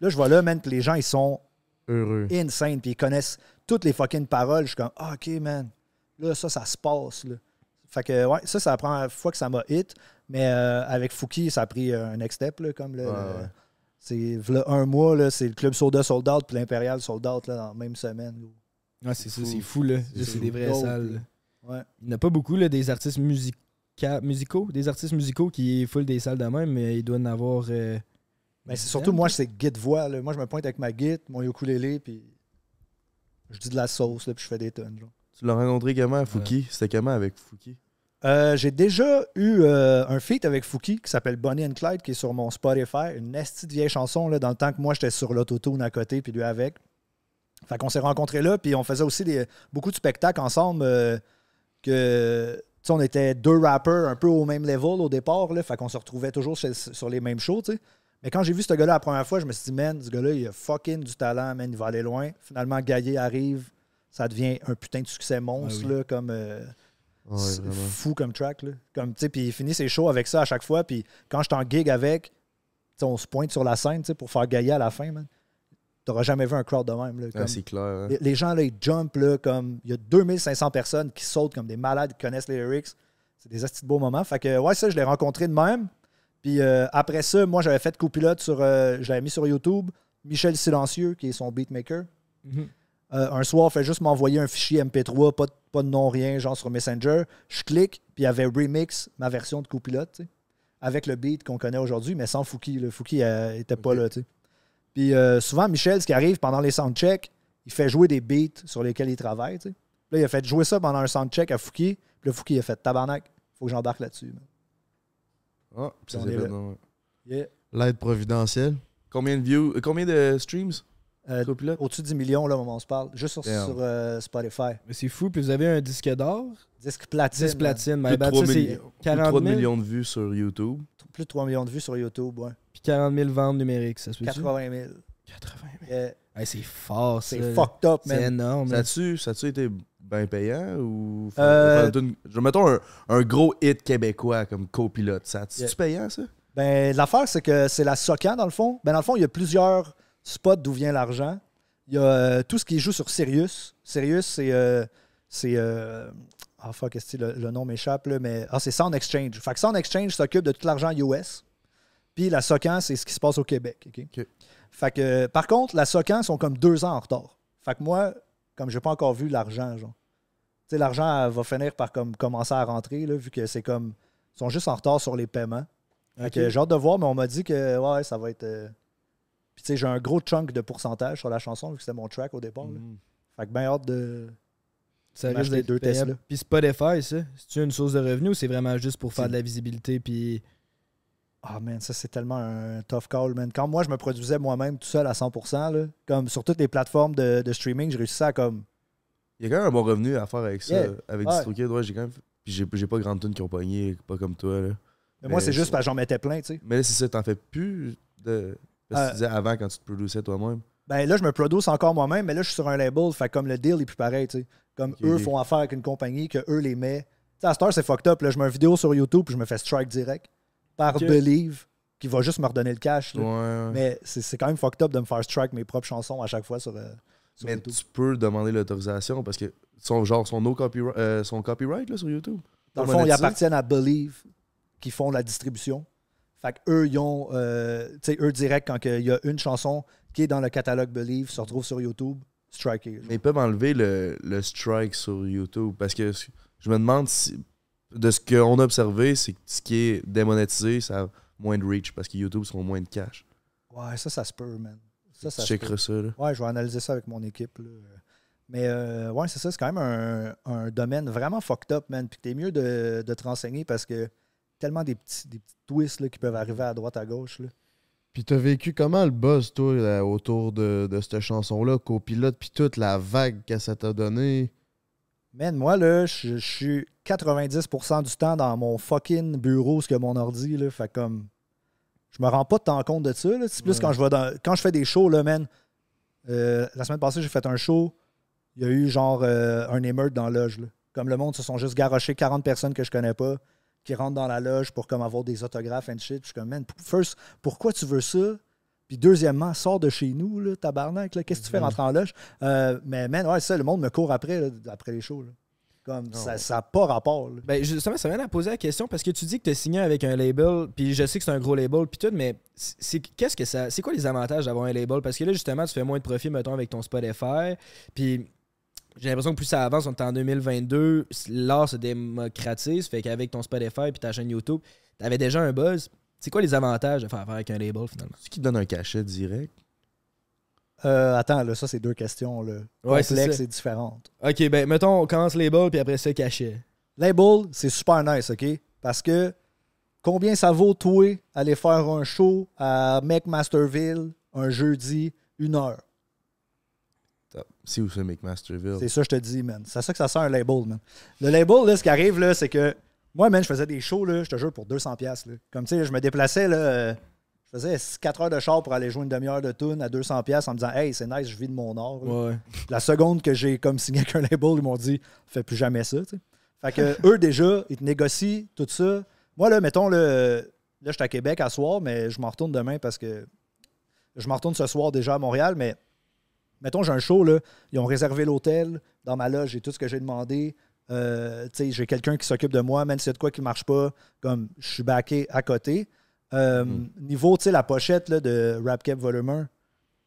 là je vois là, man, que les gens, ils sont Heureux. insane, puis ils connaissent toutes les fucking paroles. Je suis comme, ah, ok, man. Là, ça, ça se passe. Là. Fait que, ouais, ça, c'est la première fois que ça m'a hit. Mais euh, avec Fouki, ça a pris euh, un next step, là, comme le. Ouais, ouais. C'est un mois, c'est le club Soda Sold Out puis l'Impérial Sold Out là, dans la même semaine. Ouais, c'est ça, c'est fou, là. C'est des vraies salles. Ouais. Il n'y en a pas beaucoup, là, des artistes musica- musicaux, des artistes musicaux qui full des salles de même, mais il doit en avoir. euh, Mais c'est surtout, moi, c'est guide voix. là. Moi, je me pointe avec ma guide, mon ukulélé, puis je dis de la sauce, là, puis je fais des tonnes. genre. Tu l'as rencontré comment, Fouki? C'était comment avec Fouki? Euh, J'ai déjà eu euh, un feat avec Fouki qui s'appelle Bonnie and Clyde, qui est sur mon Spotify. Une nasty de vieille chanson, là, dans le temps que moi, j'étais sur l'autotune à côté, puis lui avec. Fait qu'on s'est rencontrés là, puis on faisait aussi des, beaucoup de spectacles ensemble. euh, que, tu sais, on était deux rappers un peu au même level au départ, là, fait qu'on se retrouvait toujours chez- sur les mêmes shows, tu sais. Mais quand j'ai vu ce gars-là la première fois, je me suis dit, man, ce gars-là, il a fucking du talent, man, il va aller loin. Finalement, Gaillé arrive, ça devient un putain de succès monstre, Ah oui. là, comme. euh, vraiment. fou comme track. Là. Comme, tu sais, puis il finit ses shows avec ça à chaque fois. Puis quand je suis en gig avec, on se pointe sur la scène tu sais, pour faire gailler à la fin, man. T'auras jamais vu un crowd de même. Là, Ah, C'est clair. hein. les, les gens, là, ils jump, là, comme... Il y a 2500 personnes qui sautent comme des malades, qui connaissent les lyrics. C'est des astis de beaux moments. Fait que, ouais, ça, je l'ai rencontré de même. Puis euh, après ça, moi, j'avais fait copilote sur... euh, je l'avais mis sur YouTube. Michel Silencieux, qui est son beatmaker. Mhm. Euh, un soir, fait juste m'envoyer un fichier MP3, pas de, pas de nom, rien, genre sur Messenger. Je clique, puis il y avait remix ma version de copilote, avec le beat qu'on connaît aujourd'hui, mais sans Fouki. Le Fouki était pas là, tu sais. Puis euh, souvent, Michel, ce qui arrive pendant les soundchecks, il fait jouer des beats sur lesquels il travaille. Là, il a fait jouer ça pendant un soundcheck à Fouki, puis le Fouki, il a fait tabarnak, faut que j'embarque là-dessus. Ah, puis ça s'est est fait, là. L'aide providentielle. Combien de views euh, Combien de streams Euh, Au-dessus de 10 millions, là, au moment où on se parle, juste sur, euh, Spotify. Mais c'est fou, puis vous avez un disque d'or, Disque platine. 10 platine, Plus mais de ben, 3 ça, c'est millions. Plus de 40 3 000, millions de vues sur YouTube. Plus de 3 millions de vues sur YouTube, ouais. Puis 40 000 ventes numériques, ça se peut 80 000. 80 000. Yeah. Hey, c'est fort. C'est fucked up, C'est man. énorme. Ça a-tu ça été bien payant ou. faut- Euh, Je mettons un, un gros hit québécois comme copilote. Ça a-tu Yeah. payant ça? Ben, l'affaire, c'est que c'est la SOCAN, dans le fond. Ben, dans le fond, il y a plusieurs spots d'où vient l'argent. Il y a euh, tout ce qui joue sur Sirius. Sirius, c'est. euh, c'est euh, ah, fuck, est-ce que le, le nom m'échappe, là, mais. Ah, c'est Sound Exchange. Fait que Sound Exchange s'occupe de tout l'argent US. Puis la SOCAN, c'est ce qui se passe au Québec. Fait que, par contre, la SOCAN sont comme deux ans en retard. Fait que moi, comme j'ai pas encore vu l'argent, genre. L'argent va finir par comme, commencer à rentrer, là, vu que c'est comme. Ils sont juste en retard sur les paiements. J'ai hâte de voir, mais on m'a dit que ouais, ça va être. euh, Puis tu sais, j'ai un gros chunk de pourcentage sur la chanson, vu que c'était mon track au départ. Mm. Fait que bien hâte de. Ça risque d'être deux payable. Tesla. Puis Spotify, ça, c'est une source de revenus ou c'est vraiment juste pour faire de la visibilité puis Ah man, ça c'est tellement un tough call, man. Quand moi je me produisais moi-même tout seul à 100%, là, comme sur toutes les plateformes de, de streaming, je réussissais à comme. Il y a quand même un bon revenu à faire avec ça. Yeah. Avec Ouais. DistroKid, ouais, j'ai quand même. Puis j'ai j'ai pas grande tune qui ont pogné, pas comme toi. Là. Mais moi, c'est juste parce que j'en mettais plein, tu sais. Mais là, c'est ça, t'en fais plus de. Parce que Euh, tu disais avant quand tu te produisais toi-même. Ben là, je me produce encore moi-même, mais là, je suis sur un label, fait comme le deal est plus pareil, tu sais. Comme eux font affaire avec une compagnie, que eux les met. Tu sais, à cette heure, c'est fucked up. Là, je mets une vidéo sur YouTube, puis je me fais strike direct par. Believe, qui va juste me redonner le cash. là. Ouais, ouais. Mais c'est quand même fucked up de me faire strike mes propres chansons à chaque fois sur, euh, sur Mais YouTube. tu peux demander l'autorisation parce que son genre son no copyright, euh, son copyright là, sur YouTube. Dans le fond, ils appartiennent à Believe, qui font la distribution. Fait que eux, ils ont, euh, tu sais, eux direct, quand il y a une chanson qui est dans le catalogue Believe, se retrouve sur YouTube, striké. Mais ils peuvent enlever le, le strike sur YouTube parce que je me demande si de ce qu'on a observé, c'est que ce qui est démonétisé, ça a moins de reach parce que YouTube seront moins de cash. Ouais, ça, ça se peut, man. Ça, ça tu checkeras ça là. Ouais, je vais analyser ça avec mon équipe. là. Mais euh, ouais, c'est ça, c'est quand même un, un domaine vraiment fucked up, man. Puis t'es mieux de, de te renseigner parce que tellement des petits, des petits twists là, qui peuvent arriver à droite, à gauche. Là. Puis t'as vécu comment le buzz, toi, là, autour de, de cette chanson-là, copilote, puis toute la vague que ça t'a donné? Man, moi, là, je je suis 90% du temps dans mon fucking bureau, ce que mon ordi, là. Fait comme. Je me rends pas tant compte de ça, là. C'est plus Ouais. quand je vais dans. Quand je fais des shows, là, man. euh, la semaine passée, j'ai fait un show. Il y a eu genre euh, un émeute dans la loge, là. Comme le monde se sont juste garochés 40 personnes que je connais pas. qui rentrent dans la loge pour comme avoir des autographes and shit. Puis je suis comme, man, first, pourquoi tu veux ça? Puis deuxièmement, sors de chez nous, là, tabarnak, qu'est-ce que tu fais Mhm. rentrer en loge? Euh, mais man, ouais, ça, le monde me court après, là, après les shows. là. Comme, ça n'a pas rapport. là. Ben, justement, ça vient à poser la question parce que tu dis que tu as signé avec un label, puis je sais que c'est un gros label, puis tout, mais c'est qu'est-ce que ça. C'est quoi les avantages d'avoir un label? Parce que là, justement, tu fais moins de profit, mettons, avec ton Spotify, puis. J'ai l'impression que plus ça avance, on est en 2022, l'art se démocratise, fait qu'avec ton Spotify puis ta chaîne YouTube, t'avais déjà un buzz. C'est quoi les avantages de faire affaire avec un label finalement? Ce qui te donne un cachet direct? Euh, attends, là, ça, c'est deux questions là, Ouais, c'est ça. et différentes. Ok, ben mettons, on commence label puis après ça, cachet. Label, c'est super nice, OK? Parce que combien ça vaut, toi, aller faire un show à McMasterville un jeudi, une heure? Top. C'est où ça, McMasterville? C'est ça, je te dis, man. C'est à ça que ça sert un label, man. Le label, là, ce qui arrive, là, c'est que moi, man, je faisais des shows, là, je te jure, pour 200$. piastres, là. Comme, tu sais, je me déplaçais, là, euh, je faisais 4 heures de char pour aller jouer une demi-heure de tune à 200$ piastres en me disant, hey, c'est nice, je vis de mon art. Ouais. La seconde que j'ai comme signé avec un label, ils m'ont dit fais plus jamais ça. Fait que eux déjà, ils te négocient tout ça. Moi, là, mettons, le, là, je suis à Québec à soir, mais je m'en retourne demain parce que je m'en retourne ce soir déjà à Montréal, mais mettons, j'ai un show, là, ils ont réservé l'hôtel dans ma loge, j'ai tout ce que j'ai demandé. Euh, tu sais, j'ai quelqu'un qui s'occupe de moi, même s'il y a de quoi qui marche pas, comme je suis backé à côté. Euh, Niveau, tu sais, la pochette là, de Rap Cap Volume 1,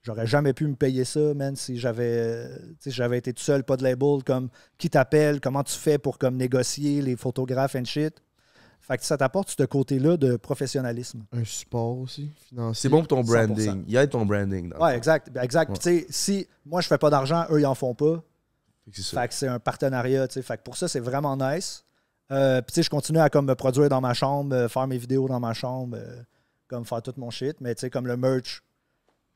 J'aurais jamais pu me payer ça, man, si j'avais tu sais, si j'avais été tout seul, pas de label, comme qui t'appelle, comment tu fais pour comme négocier les photographes and shit. Fait que ça t'apporte ce côté-là de professionnalisme. Un support aussi, financier. C'est bon pour ton 100%. branding. Il y a ton branding. Dans Ouais, exact. Ben, exact. Puis, tu sais, si moi je fais pas d'argent, eux ils en font pas. Fait que c'est un partenariat, tu sais. Pour ça, c'est vraiment nice. Euh, Puis tu sais, je continue à comme me produire dans ma chambre, euh, faire mes vidéos dans ma chambre, euh, comme faire tout mon shit. Mais tu sais, comme le merch,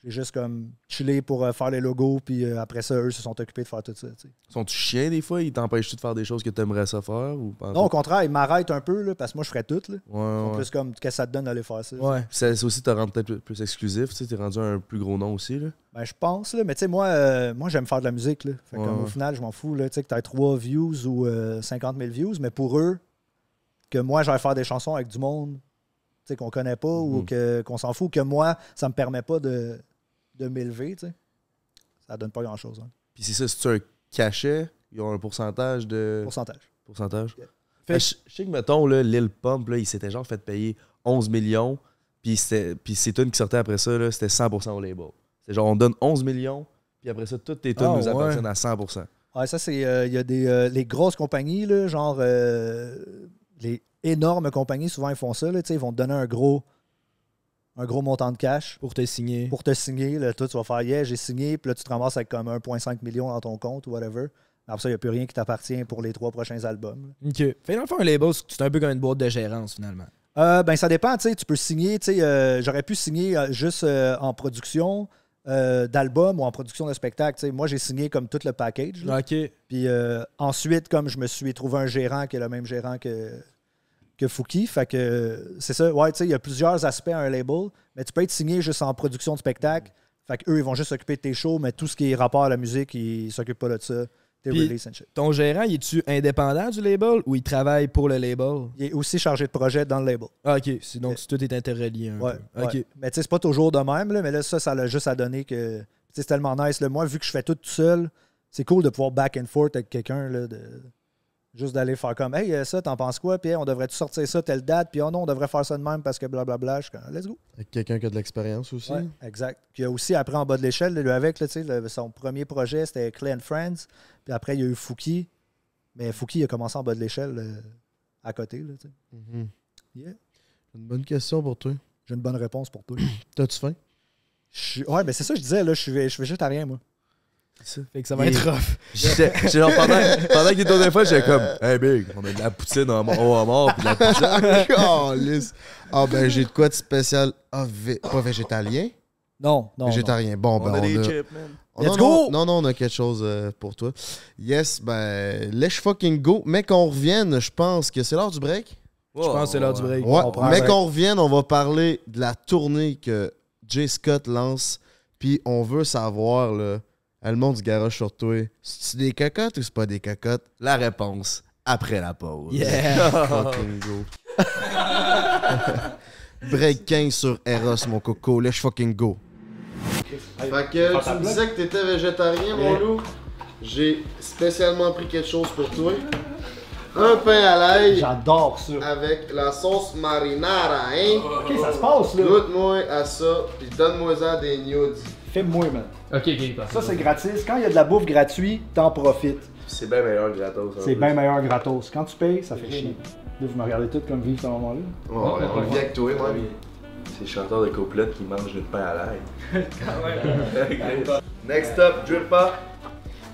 j'ai juste comme chillé pour euh, faire les logos, puis euh, après ça, eux se sont occupés de faire tout ça. Sont-tu chiens des fois? Ils t'empêchent-tu de faire des choses que tu aimerais ça faire? Ou pas Non, au contraire, ils m'arrêtent un peu, là, parce que moi, je ferais tout, là. Ouais, Ils sont ouais. plus comme, qu'est-ce que ça te donne d'aller faire ça? Ouais. Ça, ça aussi te rend peut-être plus, plus exclusif. Tu t'es rendu un plus gros nom aussi. Là. Ben, je pense, là. Mais tu sais, moi, euh, moi j'aime faire de la musique, là. Fait que, Ouais, comme, au final, je m'en fous, là, tu sais, que tu aies 3 views ou euh, 50 000 views, mais pour eux, que moi, j'aille faire des chansons avec du monde, qu'on connaît pas ou Mhm. que, qu'on s'en fout, que moi, ça me permet pas de, de m'élever, tu sais. Ça donne pas grand-chose, hein. Puis c'est ça, si tu as un cachet, ils ont un pourcentage de. Pourcentage. Pourcentage. Yeah. Fait que je je sais que, mettons, là, Lil Pump, là, il s'était genre fait payer 11 millions. Puis c'était- puis ses tunes qui sortaient après ça, là, c'était 100% au label. C'est genre, on donne 11 millions, puis après ça, toutes tes tunes Ah, nous ouais. appartiennent à 100%. Ouais, ça, c'est. euh, Il y a des. euh, les grosses compagnies, là, genre. euh, les énormes compagnies, souvent, ils font ça, là, tu sais, ils vont te donner un gros. Un gros montant de cash. Pour te signer. pour te signer. Là, toi, tu vas faire Yeah, j'ai signé, puis là, tu te ramasses avec comme 1,5 million dans ton compte ou whatever. Après ça, il n'y a plus rien qui t'appartient pour les trois prochains albums. Ok. Fait dans le fond, un label, c'est un peu comme une boîte de gérance finalement. Euh, ben, ça dépend, tu sais, tu peux signer, tu sais, euh, j'aurais pu signer euh, juste euh, en production d'album ou en production de spectacle. tu sais. Moi, j'ai signé comme tout le package. là. Ok. Puis ensuite, comme je me suis trouvé un gérant qui est le même gérant que, que Fouki, fait que euh, c'est ça. Ouais, tu sais, il y a plusieurs aspects à un label, mais tu peux être signé juste en production de spectacle. Fait qu'eux, ils vont juste s'occuper de tes shows, mais tout ce qui est rapport à la musique, ils s'occupent pas de ça. Tes Puis- releases and shit. Ton gérant, il est-tu indépendant du label ou il travaille pour le label? Il est aussi chargé de projet dans le label. Ah, ok. C'est- Donc tout est interrelié un Ouais, peu. Mais tu sais, c'est pas toujours de même, là, mais là, ça, ça l'a juste à donner que. C'est tellement nice. Là. Moi, vu que je fais tout tout seul, c'est cool de pouvoir back and forth avec quelqu'un. de... Juste d'aller faire comme Hey, euh, ça, t'en penses quoi? Puis hey, on devrait-tu sortir ça telle date? Puis oh non, on devrait faire ça de même parce que blablabla. Je suis comme Let's go. Avec quelqu'un qui a de l'expérience aussi. Ouais, exact. Puis il y a aussi, après, en bas de l'échelle, lui, avec, là, le- son premier projet, c'était Clay and Friends. Puis après, il y a eu Fouki. Mais Fouki a commencé en bas de l'échelle euh, à côté. Là. Yeah. Une bonne question pour toi. J'ai une bonne réponse pour toi. T'as-tu faim? Je suis- Ouais, mais c'est ça que je disais, là, je suis je suis végétarien, moi. Fait que ça va Il- être rough. J'étais j'étais genre, pendant, pendant qu'il était au téléphone, j'étais comme, hey big, on a de la poutine en haut à mort, puis de la poutine. Calisse. Ah ben j'ai de quoi de spécial. Ah, vé- pas végétalien? Non, non. non. Végétarien. Bon, ben On a des chips, man. Oh, Let's non, go! Non, non, on a quelque chose euh, pour toi. Yes, ben, let's fucking go. Mais qu'on revienne, je pense que c'est l'heure du break. Je pense que c'est l'heure du break. Ouais, On mais qu'on revienne, on va parler de la tournée que Jay Scott lance. Puis on veut savoir, là, le monde du garage sur toi, c'est des cocottes ou c'est pas des cocottes? La réponse, après la pause. Yeah! Fucking go. Break 15 sur Eros, mon coco. Let's fucking go. Fait que tu me disais que t'étais végétarien, mon loup. J'ai spécialement pris quelque chose pour toi. Un pain à l'ail J'adore ça. avec la sauce marinara, hein? Ok, ça se passe là. Goûte-moi à ça, puis donne-moi-en des nudes. Fais-moi, man. Ok, ok, Ça, c'est gratis. Quand il y a de la bouffe gratuite, t'en profites. C'est bien meilleur que gratos. C'est bien meilleur gratos. Quand tu payes, ça fait chier. Là, vous me regardez tout comme vivre ce moment-là. Ouais, on vit avec toi, moi. C'est le chanteur de couplet qui mange du pain à l'ail. Next up, Drippa.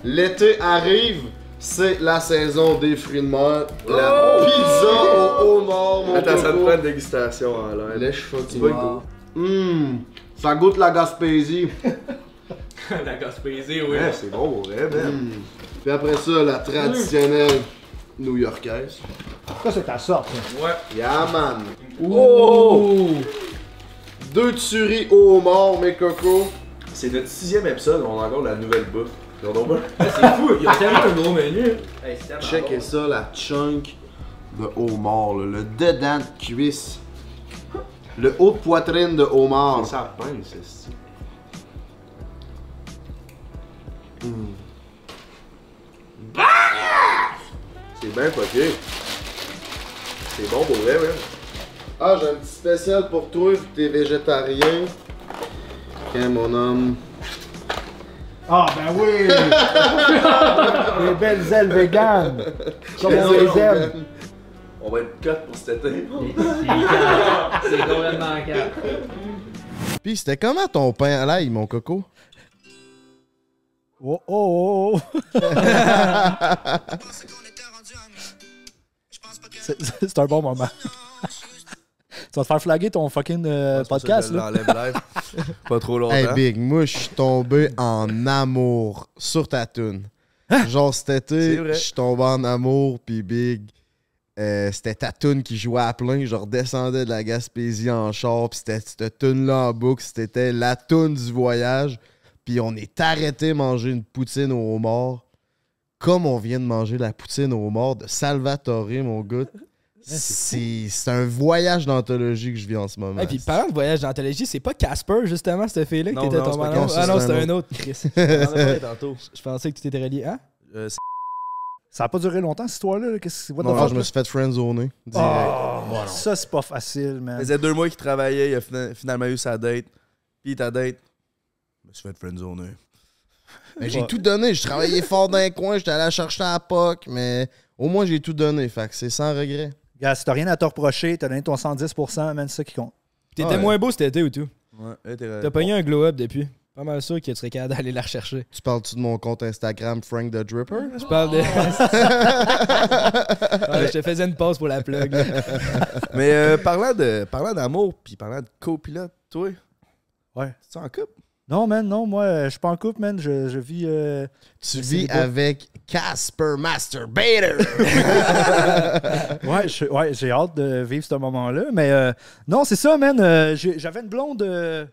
L'été arrive, c'est la saison des fruits de mer. La pizza au homard, mon Attends, ça te prend une dégustation en l'air. Lèche fucking. Hum, ça goûte la Gaspésie. La Gaspésie, oui. Ouais, c'est bon, vrai, man. Hum. Puis après ça, la traditionnelle new-yorkaise. Ça, c'est ta sorte. ça. Yeah, man. Oh! Deux tueries au homard, mes cocos. C'est notre sixième épisode, on a encore de la nouvelle bouffe. C'est fou, il y a tellement un gros menu. Checkez ça, la chunk de homard, là. le dedans de cuisse. Le haut de poitrine de homard. Ça pince, c'est C'est bien poqué. C'est bon pour vrai, man. Ah, j'ai un petit spécial pour toi, vu que t'es végétarien. Ok, mon homme. Ah, ben oui! Les belles ailes véganes! Comme on les aime! On va être cut pour cet été. C'est complètement calme. Pis c'était comment ton pain à l'ail, mon coco? Oh oh oh! C'est c'est un bon moment. tu vas te faire flaguer ton fucking euh, podcast, là. live. Pas trop longtemps. Hey Big, moi je suis tombé en amour sur ta tune. Genre cet été, je suis tombé en amour, puis Big, euh, c'était ta tune qui jouait à plein. Je redescendais de la Gaspésie en char, puis c'était cette tune-là en boucle. C'était la tune du voyage. Puis on est arrêté manger une poutine au homard. Comme on vient de manger la poutine au homard de Salvatore, mon gars. C'est c'est un voyage d'anthologie que je vis en ce moment. Et puis parlant de voyage d'anthologie, c'est pas Casper justement cette fille-là que Non, t'étais non, tombé c'est en Ah non, c'est c'était un autre, Chris. Je pensais que tu t'étais relié. Hein? Euh, c'est- Ça a pas duré longtemps, cette histoire-là? là. Qu'est-ce Non, je me suis fait friendzoner. Oh, ça, c'est pas facile, Ça man. faisait deux mois qu'il travaillait, il a fina- finalement eu sa date. Puis ta date, je me suis fait friendzoner. Mais j'ai tout donné. Je travaillais fort dans un coin, j'étais allé la chercher à la POC, mais au moins j'ai tout donné. Fait que c'est sans regret. Gars, si t'as rien à te reprocher, t'as donné ton 110%, man, c'est ça qui compte. T'étais Ouais. moins beau cet été ou tout? Ouais, T'as pogné un glow-up depuis? Pas mal sûr que tu serais capable d'aller la rechercher. Tu parles-tu de mon compte Instagram, Frank the Dripper? Je parle de. Ouais, je te faisais une pause pour la plug. là. Mais euh, parlant de parlant d'amour, puis parlant de copilote, toi, Ouais. tu en couple? Non, man, non, moi, euh, je suis pas en couple, man. Je, je vis. euh, Tu vis avec Casper Masturbator. Ouais, je- ouais, j'ai hâte de vivre ce moment-là. Mais euh, non, c'est ça, man. euh, J'avais une blonde euh,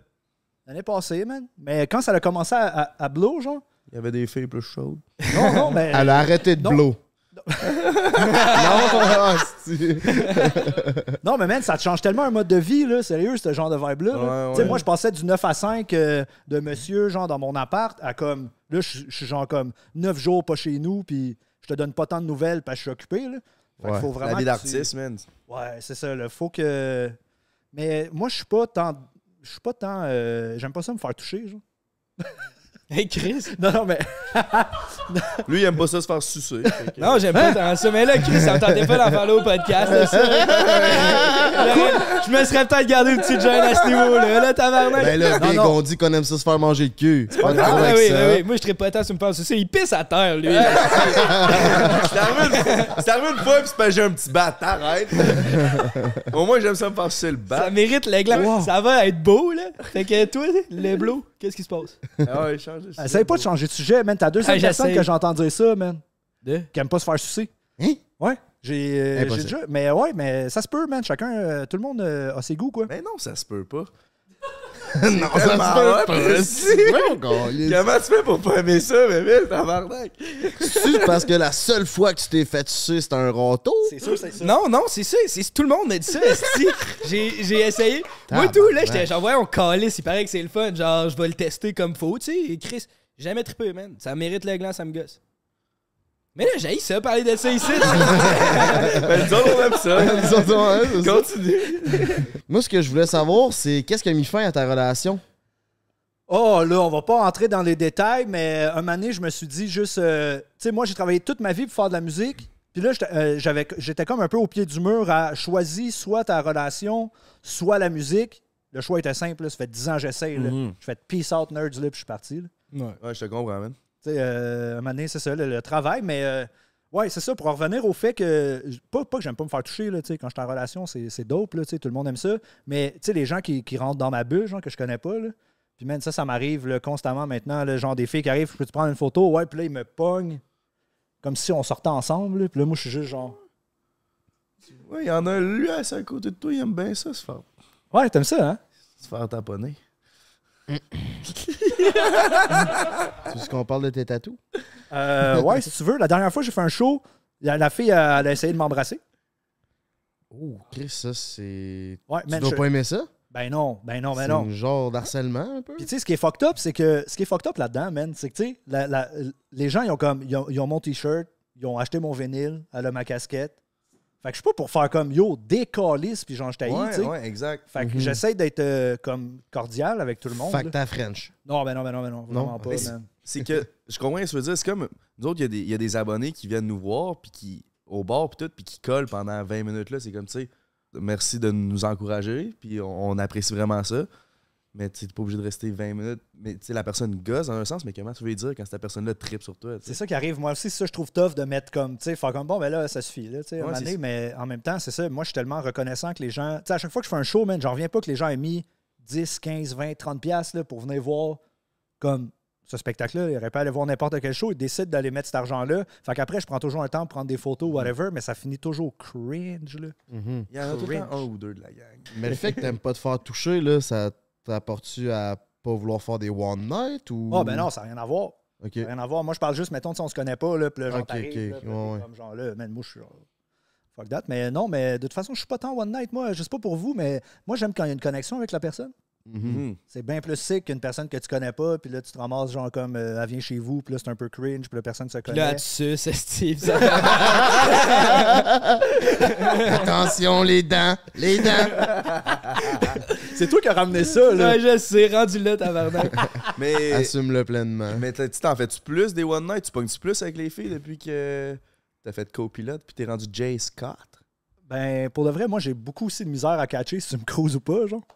l'année passée, man. Mais quand ça a commencé à, à, à blow, genre? Il y avait des filles plus chaudes. Non, non, mais. Elle a arrêté de non. blow. non. Non, mais man, ça te change tellement un mode de vie, là, sérieux, ce genre de vibe-là. là. Ouais, Tu sais, ouais. moi, je passais du 9 à 5 euh, de monsieur, genre, dans mon appart, à comme. Là, je suis genre comme 9 jours pas chez nous, puis je te donne pas tant de nouvelles parce que je suis occupé, là. Fait qu'il Ouais. faut vraiment La vie tu- d'artiste, man. Ouais, c'est ça, là. Faut que. Mais moi, je suis pas tant. Je suis pas tant. euh, J'aime pas ça me faire toucher, genre. Hey Chris! Non, non, mais. Lui, il aime pas ça se faire sucer. fait que- Non, j'aime pas tant ça. Mais là, Chris, ça me tentait pas d'en parler au podcast. là, ça. J'aurais- Je me serais peut-être gardé une petite gêne à ce niveau-là, là, tabarnak. Ben là, Big, non. on dit qu'on aime ça se faire manger le cul. C'est pas Ah, grave oui, avec oui, ça. oui. Moi, je serais pas tant sur me. C'est ça, il pisse à terre, lui. C'est arrivé une- c'est arrivé une fois, puis c'est parce que j'ai un petit bat. Arrête. Au moins, j'aime ça me faire sucer le Ça bat. mérite l'aigle. Ça va être beau, là. Fait que toi, le bleu, qu'est-ce qui se passe? Ah ouais, change de Essaye pas de changer de sujet, man. T'as la deuxième Ah, personne j'essaye. que j'entends dire ça, man. De? Qui aime pas se faire sucer. Hein? Ouais. J'ai euh, déjà. Mais ouais, mais ça se peut, man. Chacun, euh, tout le monde euh, a ses goûts, quoi. Mais non, ça se peut pas. non, ça se hot, pas. Ouais. Comment tu fais pour pas aimer ça, bébé, tabarnak? C'est parce que la seule fois que tu t'es fait sucer, c'était un râteau? C'est sûr, c'est ça. Non, non, c'est ça. C'est, tout le monde m'a dit ça, j'ai, j'ai essayé. Moi, tout, là, j'étais genre, ouais, on calisse. Il paraît que c'est le fun. Genre, je vais le tester comme faut, tu sais. Et Chris, j'ai jamais trippé, man. Ça mérite le gland, ça me gosse. Mais là, j'ai ça, parler de ça ici. Ben, disons, on aime ça. C'est ça. Continue. Moi, ce que je voulais savoir, c'est qu'est-ce qui a mis fin à ta relation? Oh, là, on va pas entrer dans les détails, mais un moment donné, je me suis dit juste. euh, tu sais, moi, j'ai travaillé toute ma vie pour faire de la musique. Puis là, j'étais euh, j'avais- j'étais comme un peu au pied du mur à choisir soit ta relation, soit la musique. Le choix était simple, là, ça fait 10 ans que j'essaye. là. Mhm. Je fais peace out, nerds, là, puis je suis parti. là. ouais. Ouais, je te comprends, man. Tu sais, euh, un moment donné, c'est ça, le, le travail, mais euh, ouais, c'est ça, pour en revenir au fait que, pas, pas que j'aime pas me faire toucher, là, tu sais, quand je suis en relation, c'est dope, là, tu sais, tout le monde aime ça, mais tu sais, les gens qui, qui rentrent dans ma bulle, genre, que je connais pas, là, puis man, ça, ça m'arrive constamment maintenant, là, genre des filles qui arrivent, je peux te prendre une photo, ouais, puis là, ils me pognent, comme si on sortait ensemble, là, puis là, moi, je suis juste genre, Ouais, il y en a lui assis à côté de toi, il aime bien ça, se faire, ouais, t'aimes ça, hein? se faire taponner. C'est ce qu'on parle de tes tatous? Euh, ouais, si tu veux, la dernière fois, j'ai fait un show, la, la fille, elle, elle a essayé de m'embrasser. Oh, Chris, ça, c'est. Ouais, Tu man, dois je- pas aimer ça? Ben non, ben non, ben c'est non. un genre d'harcèlement, un peu? Puis tu sais, ce qui est fucked up, c'est que ce qui est fucked up là-dedans, man, c'est que tu sais, la- la- les gens, ils ont comme, ils ont, ils ont mon t-shirt, ils ont acheté mon vinyle, elle a ma casquette. Fait que je suis pas pour faire comme yo, décalisse, puis genre, je t'haïs, tu sais. Ouais, ouais, exact. Fait que Mhm. j'essaie d'être euh, comme cordial avec tout le monde. Fait que t'as French. Non, ben non, ben non, ben non, vraiment pas, Mais man. C'est que, je comprends ce que tu veux dire. C'est comme, nous autres, il y a des- il y, a des abonnés qui viennent nous voir, puis qui, au bar, puis tout, puis qui collent pendant 20 minutes là. C'est comme, tu sais, merci de nous encourager, puis on, on apprécie vraiment ça. Mais tu n'es pas obligé de rester 20 minutes. Mais tu sais, la personne gosse dans un sens, mais comment tu veux lui dire quand cette personne-là tripe sur toi? C'est ça qui arrive. Moi aussi, ça, je trouve tough de mettre comme, tu sais, faire comme, bon, ben là, ça suffit, là, tu sais, Ouais, mais en même temps, c'est ça. Moi, je suis tellement reconnaissant que les gens, tu sais, à chaque fois que je fais un show, man, j'en reviens pas que les gens aient mis 10, 15, 20, 30 piastres, là, pour venir voir, comme, ce spectacle-là. Ils auraient pas aller voir n'importe quel show. Ils décident d'aller mettre cet argent-là. Fait qu'après, je prends toujours un temps pour prendre des photos, whatever, mais ça finit toujours cringe, là. Mhm. Il y en a tout le temps Cringe. un ou deux de la gang. Mais le fait que t'aimes pas te faire toucher, là, ça t'apporte-tu à pas vouloir faire des one night ou? Ah, ben non, ça n'a rien à voir. Ok. Ça n'a rien à voir. Moi, je parle juste, mettons, si on se connaît pas, là, puis là, genre, Ok, t'arrives, ok, là, ouais, ouais. comme genre là, man, moi, je suis genre, fuck that. Mais non, mais de toute façon, je suis pas tant one night, moi. Je sais pas pour vous, mais moi, j'aime quand il y a une connexion avec la personne. Mhm. Mhm. C'est bien plus sick qu'une personne que tu connais pas, puis là, tu te ramasses, genre, comme, euh, elle vient chez vous, puis là, c'est un peu cringe, puis la personne se connaît. là, tu suces, esti, ça- Attention, les dents! Les dents! C'est toi qui as ramené ça, là. Ouais, je sais, rendu là, tabarnak. Mais, Assume-le pleinement. mais tu t'en fais-tu plus des one night? Tu pognes-tu plus avec les filles depuis que t'as fait copilote, puis t'es rendu Jay Scott? Ben, pour de vrai, moi, j'ai beaucoup aussi de misère à catcher si tu me cruises ou pas, genre. Tu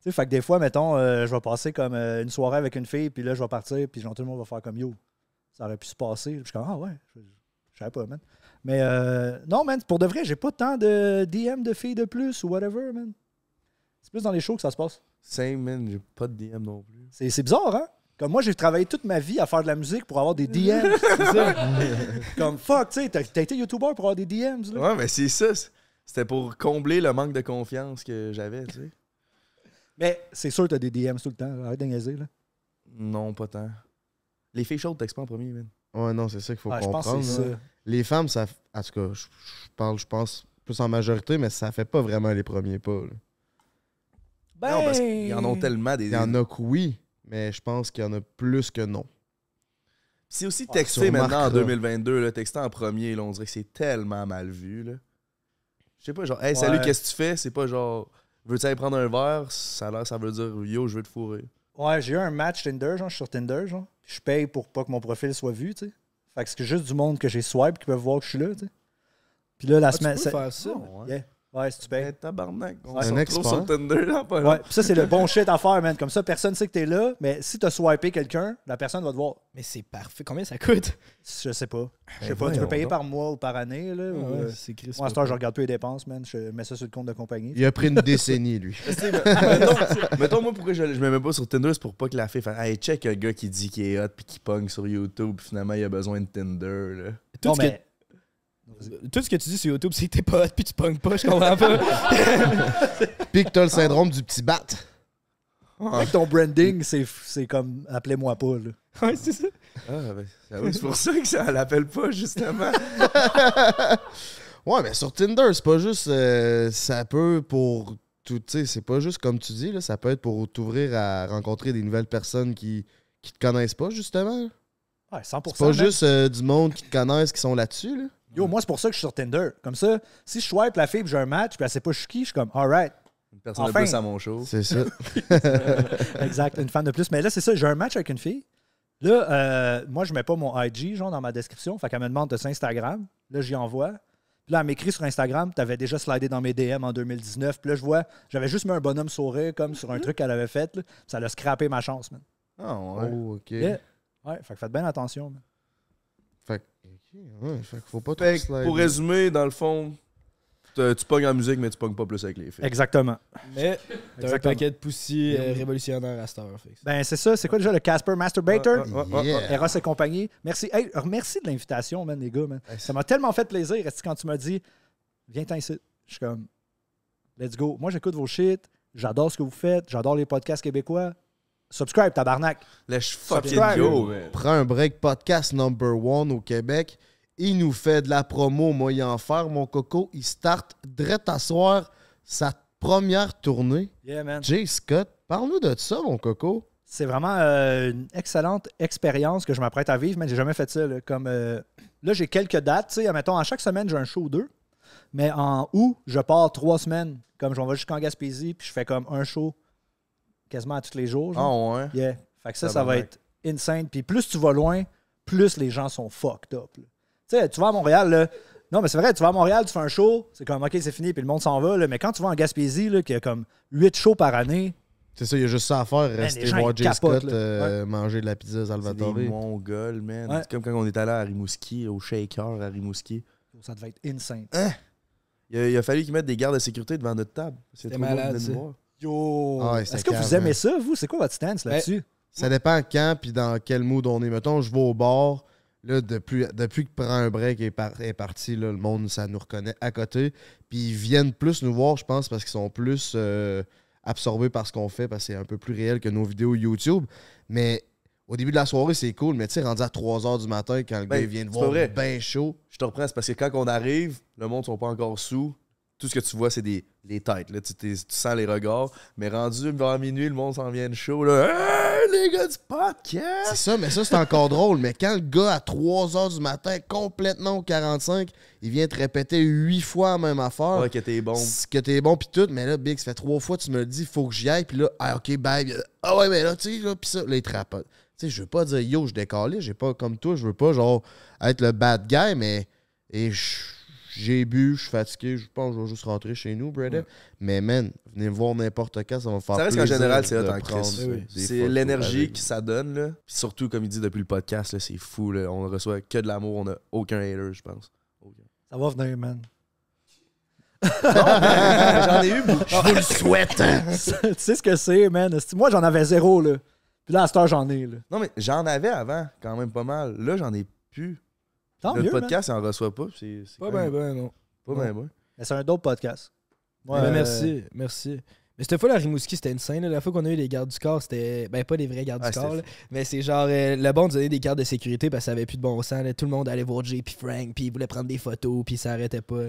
sais, fait que des fois, mettons, euh, je vais passer comme euh, une soirée avec une fille, puis là, je vais partir, puis genre, tout le monde va faire comme yo. Ça aurait pu se passer. Je suis comme, ah ouais, je, je savais pas, man. Mais euh, non, man, pour de vrai, j'ai pas tant de DM de filles de plus ou whatever, man. C'est plus dans les shows que ça se passe. Same, man, j'ai pas de DM non plus. C'est c'est bizarre, hein? Comme moi, j'ai travaillé toute ma vie à faire de la musique pour avoir des DM. c'est ça. Comme fuck, tu sais, t'as t'as été YouTuber pour avoir des DMs, là. Ouais, mais c'est ça. C'était pour combler le manque de confiance que j'avais, tu sais. Mais c'est sûr que t'as des DMs tout le temps. Arrête de niaiser, là. Non, pas tant. Les filles chaudes, textent pas en premier, man. Ouais, non, c'est ça qu'il faut Ah, comprendre. c'est ça. Les femmes, ça. En tout cas, je je parle, je pense, plus en majorité, mais ça fait pas vraiment les premiers pas. là. Ben, Non, parce qu'ils en ont tellement des. Il y en a que oui, mais je pense qu'il y en a plus que non. C'est aussi Ah, texter tu maintenant en remarqueras. 2022, là, texter en premier, là, on dirait que c'est tellement mal vu. Là. Je sais pas, genre, hey, salut, Ouais. qu'est-ce que tu fais? C'est pas genre, veux-tu aller prendre un verre? Ça a l'air, ça veut dire, yo, je veux te fourrer. Ouais, j'ai eu un match Tinder, genre, je suis sur Tinder, genre. Puis je paye pour pas que mon profil soit vu, tu sais. Fait que c'est juste du monde que j'ai swipe qui peuvent voir que je suis là, tu sais. Puis là, la Ah, tu semaine. peux c'est- faire ça? Oh, ouais. Yeah. Ouais, si tu payes. Ben, tabarnak, on Ouais. Un expert. sur Tinder, là, pas Ouais, puis ça, c'est le bon shit à faire, man. Comme ça, personne sait que t'es là, mais si t'as swipé quelqu'un, la personne va te voir. Mais c'est parfait. Combien ça coûte? Je sais pas. Je sais Ben pas, tu peux payer donc. par mois ou par année, là. ou, euh, c'est Chris. Moi, à ce temps, je regarde plus les dépenses, man. Je mets ça sur le compte de compagnie. Il a pris une décennie, lui. Tu sais, mettons, mettons, moi, pourquoi je, je me mets pas sur Tinder, c'est pour pas que la fille fasse Hey, check un gars qui dit qu'il est hot puis qui pogne sur YouTube, puis finalement, il a besoin de Tinder. Là. Tout, Non, ce mais que, tout ce que tu dis sur YouTube, c'est que t'es pas hot puis tu pognes pas, je comprends pas. Puis que t'as le syndrome du petit bat. Avec ton branding, c'est c'est comme appelez-moi pas. Là. Ouais, c'est ça. Ah, ben, ah oui, c'est pour ça que ça l'appelle pas, justement. Ouais, mais sur Tinder, c'est pas juste. euh, ça peut pour. tout- Tu sais, c'est pas juste comme tu dis, là, ça peut être pour t'ouvrir à rencontrer des nouvelles personnes qui, qui te connaissent pas, justement. Ouais, 100%. C'est pas juste euh, du monde qui te connaissent qui sont là-dessus, là. Yo, moi, c'est pour ça que je suis sur Tinder. Comme ça, si je swipe la fille j'ai un match puis elle sait pas je suis qui, je suis comme, alright. Une personne Enfin. de plus à mon show. C'est ça. exact, une fan de plus. Mais là, c'est ça, j'ai un match avec une fille. Là, euh, moi, je mets pas mon IG, genre, dans ma description. Fait qu'elle me demande de ça Instagram. Là, j'y envoie. Puis là, elle m'écrit sur Instagram, t'avais déjà slidé dans mes DM en 2019. Puis là, je vois, j'avais juste mis un bonhomme sourire comme sur un truc qu'elle avait fait. là. Ça l'a scrappé ma chance, man. Ah, ouais. Oh, ok. Yeah. Ouais, fait que faites bien attention, man. Fait que. ok, ouais, fait qu'il faut pas trop Fait que, slider. pour résumer, dans le fond, tu tu pognes en musique, mais tu pognes pas plus avec les filles. Exactement. Mais t'as un Exactement. paquet de poussi euh, révolutionnaire à cette heure. fait que- Ben, c'est ça. C'est quoi déjà le Casper Masturbator? Ouais, ouais, ouais, Yeah. Eros et compagnie. Merci. Hey, merci de l'invitation, man, les gars, man. Ça m'a tellement fait plaisir. Est-ce que quand tu m'as dit, viens t'en ici, je suis comme, let's go. Moi, j'écoute vos shit. J'adore ce que vous faites. J'adore les podcasts québécois. Subscribe, tabarnak. Let's fucking Subscribe. go, man. Prends un break podcast number one au Québec. Il nous fait de la promo, moi, y en faire, mon coco. Il start direct à soir sa première tournée. Yeah, man. Jay Scott, parle-nous de ça, mon coco. C'est vraiment euh, une excellente expérience que je m'apprête à vivre, mais j'ai jamais fait ça. Là, comme, euh, là j'ai quelques dates. tu sais, Admettons, à chaque semaine, j'ai un show ou deux. Mais en août, je pars trois semaines. Comme je m'en vais jusqu'en Gaspésie, puis je fais comme un show quasiment à tous les jours. Ah, ouais. Yeah. Fait que ça, ça va être insane. Puis plus tu vas loin, plus les gens sont fucked up. Tu sais, tu vas à Montréal, là. Non, mais c'est vrai, tu vas à Montréal, tu fais un show, c'est comme, OK, c'est fini, puis le monde s'en va. Là. Mais quand tu vas en Gaspésie, là, qu'il y a comme 8 shows par année, C'est ça, il y a juste ça à faire, les rester voir Jay capotent, Scott euh, manger de la pizza C'est Salvatore. des mongols, man. Ouais. C'est comme quand on est allé à Rimouski, au Shaker à Rimouski. ça devait être insane. Il a, il a fallu qu'ils mettent des gardes de sécurité devant notre table. C'est C'était trop de malade, ça. nous voir. Yo! Ah ouais, Est-ce que vous calme, aimez hein. ça, vous? C'est quoi votre stance là-dessus? Ça dépend quand puis dans quel mood on est. Mettons, je vais au bar. Là, depuis, depuis que prend un break est, par- est parti, là, le monde, ça nous reconnaît à côté. Puis ils viennent plus nous voir, je pense, parce qu'ils sont plus euh, absorbés par ce qu'on fait, parce que c'est un peu plus réel que nos vidéos YouTube. Mais au début de la soirée, c'est cool. Mais tu sais, rendu à 3 h du matin, quand le Ben, gars vient de voir bien chaud. Je te reprends, c'est parce que quand on arrive, le monde ne sont pas encore sous. Tout ce que tu vois, c'est des les têtes. Là. Tu, sens les regards. Mais rendu vers minuit, le monde s'en vient de chaud. Là. Hey, les gars du C'est podcast! ça, mais ça, c'est encore drôle. Mais quand le gars, à 3 h du matin, complètement au 45, il vient te répéter 8 fois la même affaire. Ouais, que t'es bon. que t'es bon pis tout, mais là, Big, ça fait trois fois tu me le dis, faut que j'y aille, puis là, ah ok, bye. Ah ouais, mais là, tu sais, là, pis ça, là, il te rapote. Tu sais, je veux pas dire yo, je décale, j'ai pas comme toi, je veux pas genre être le bad guy, mais et je- j'ai bu, je suis fatigué, je pense que je vais juste rentrer chez nous, brother. Mais man, venez me voir n'importe quand, ça va me faire Ça reste qu'en général, c'est hot en crise. C'est l'énergie que ça donne. Là. Puis surtout, comme il dit depuis le podcast, là, c'est fou. Là. On reçoit que de l'amour. On a aucun hater, je pense. Ça va venir, man. J'en ai eu beaucoup. Je vous le souhaite. tu sais ce que c'est, man? Moi, j'en avais zéro, là. Puis là, à cette heure, j'en ai, là. Non, mais j'en avais avant, quand même pas mal. Là, j'en ai plus. Tant le mieux, man. podcast, il en reçoit pas. C'est c'est Pas quand ben, même ben, non. Pas ben, ben. Mais c'est un dope podcast. Moi, Ben, euh, merci, merci. Mais cette fois, la Rimouski, c'était insane. là. La fois qu'on a eu les gardes du corps, c'était. Ben, pas les vrais gardes Ah, du corps, c'était là. mais c'est genre. euh, le bon nous donnait des cartes de sécurité parce que ça avait plus de bon sens. là. Tout le monde allait voir Jay puis Frank, puis il voulait prendre des photos, puis ça arrêtait pas.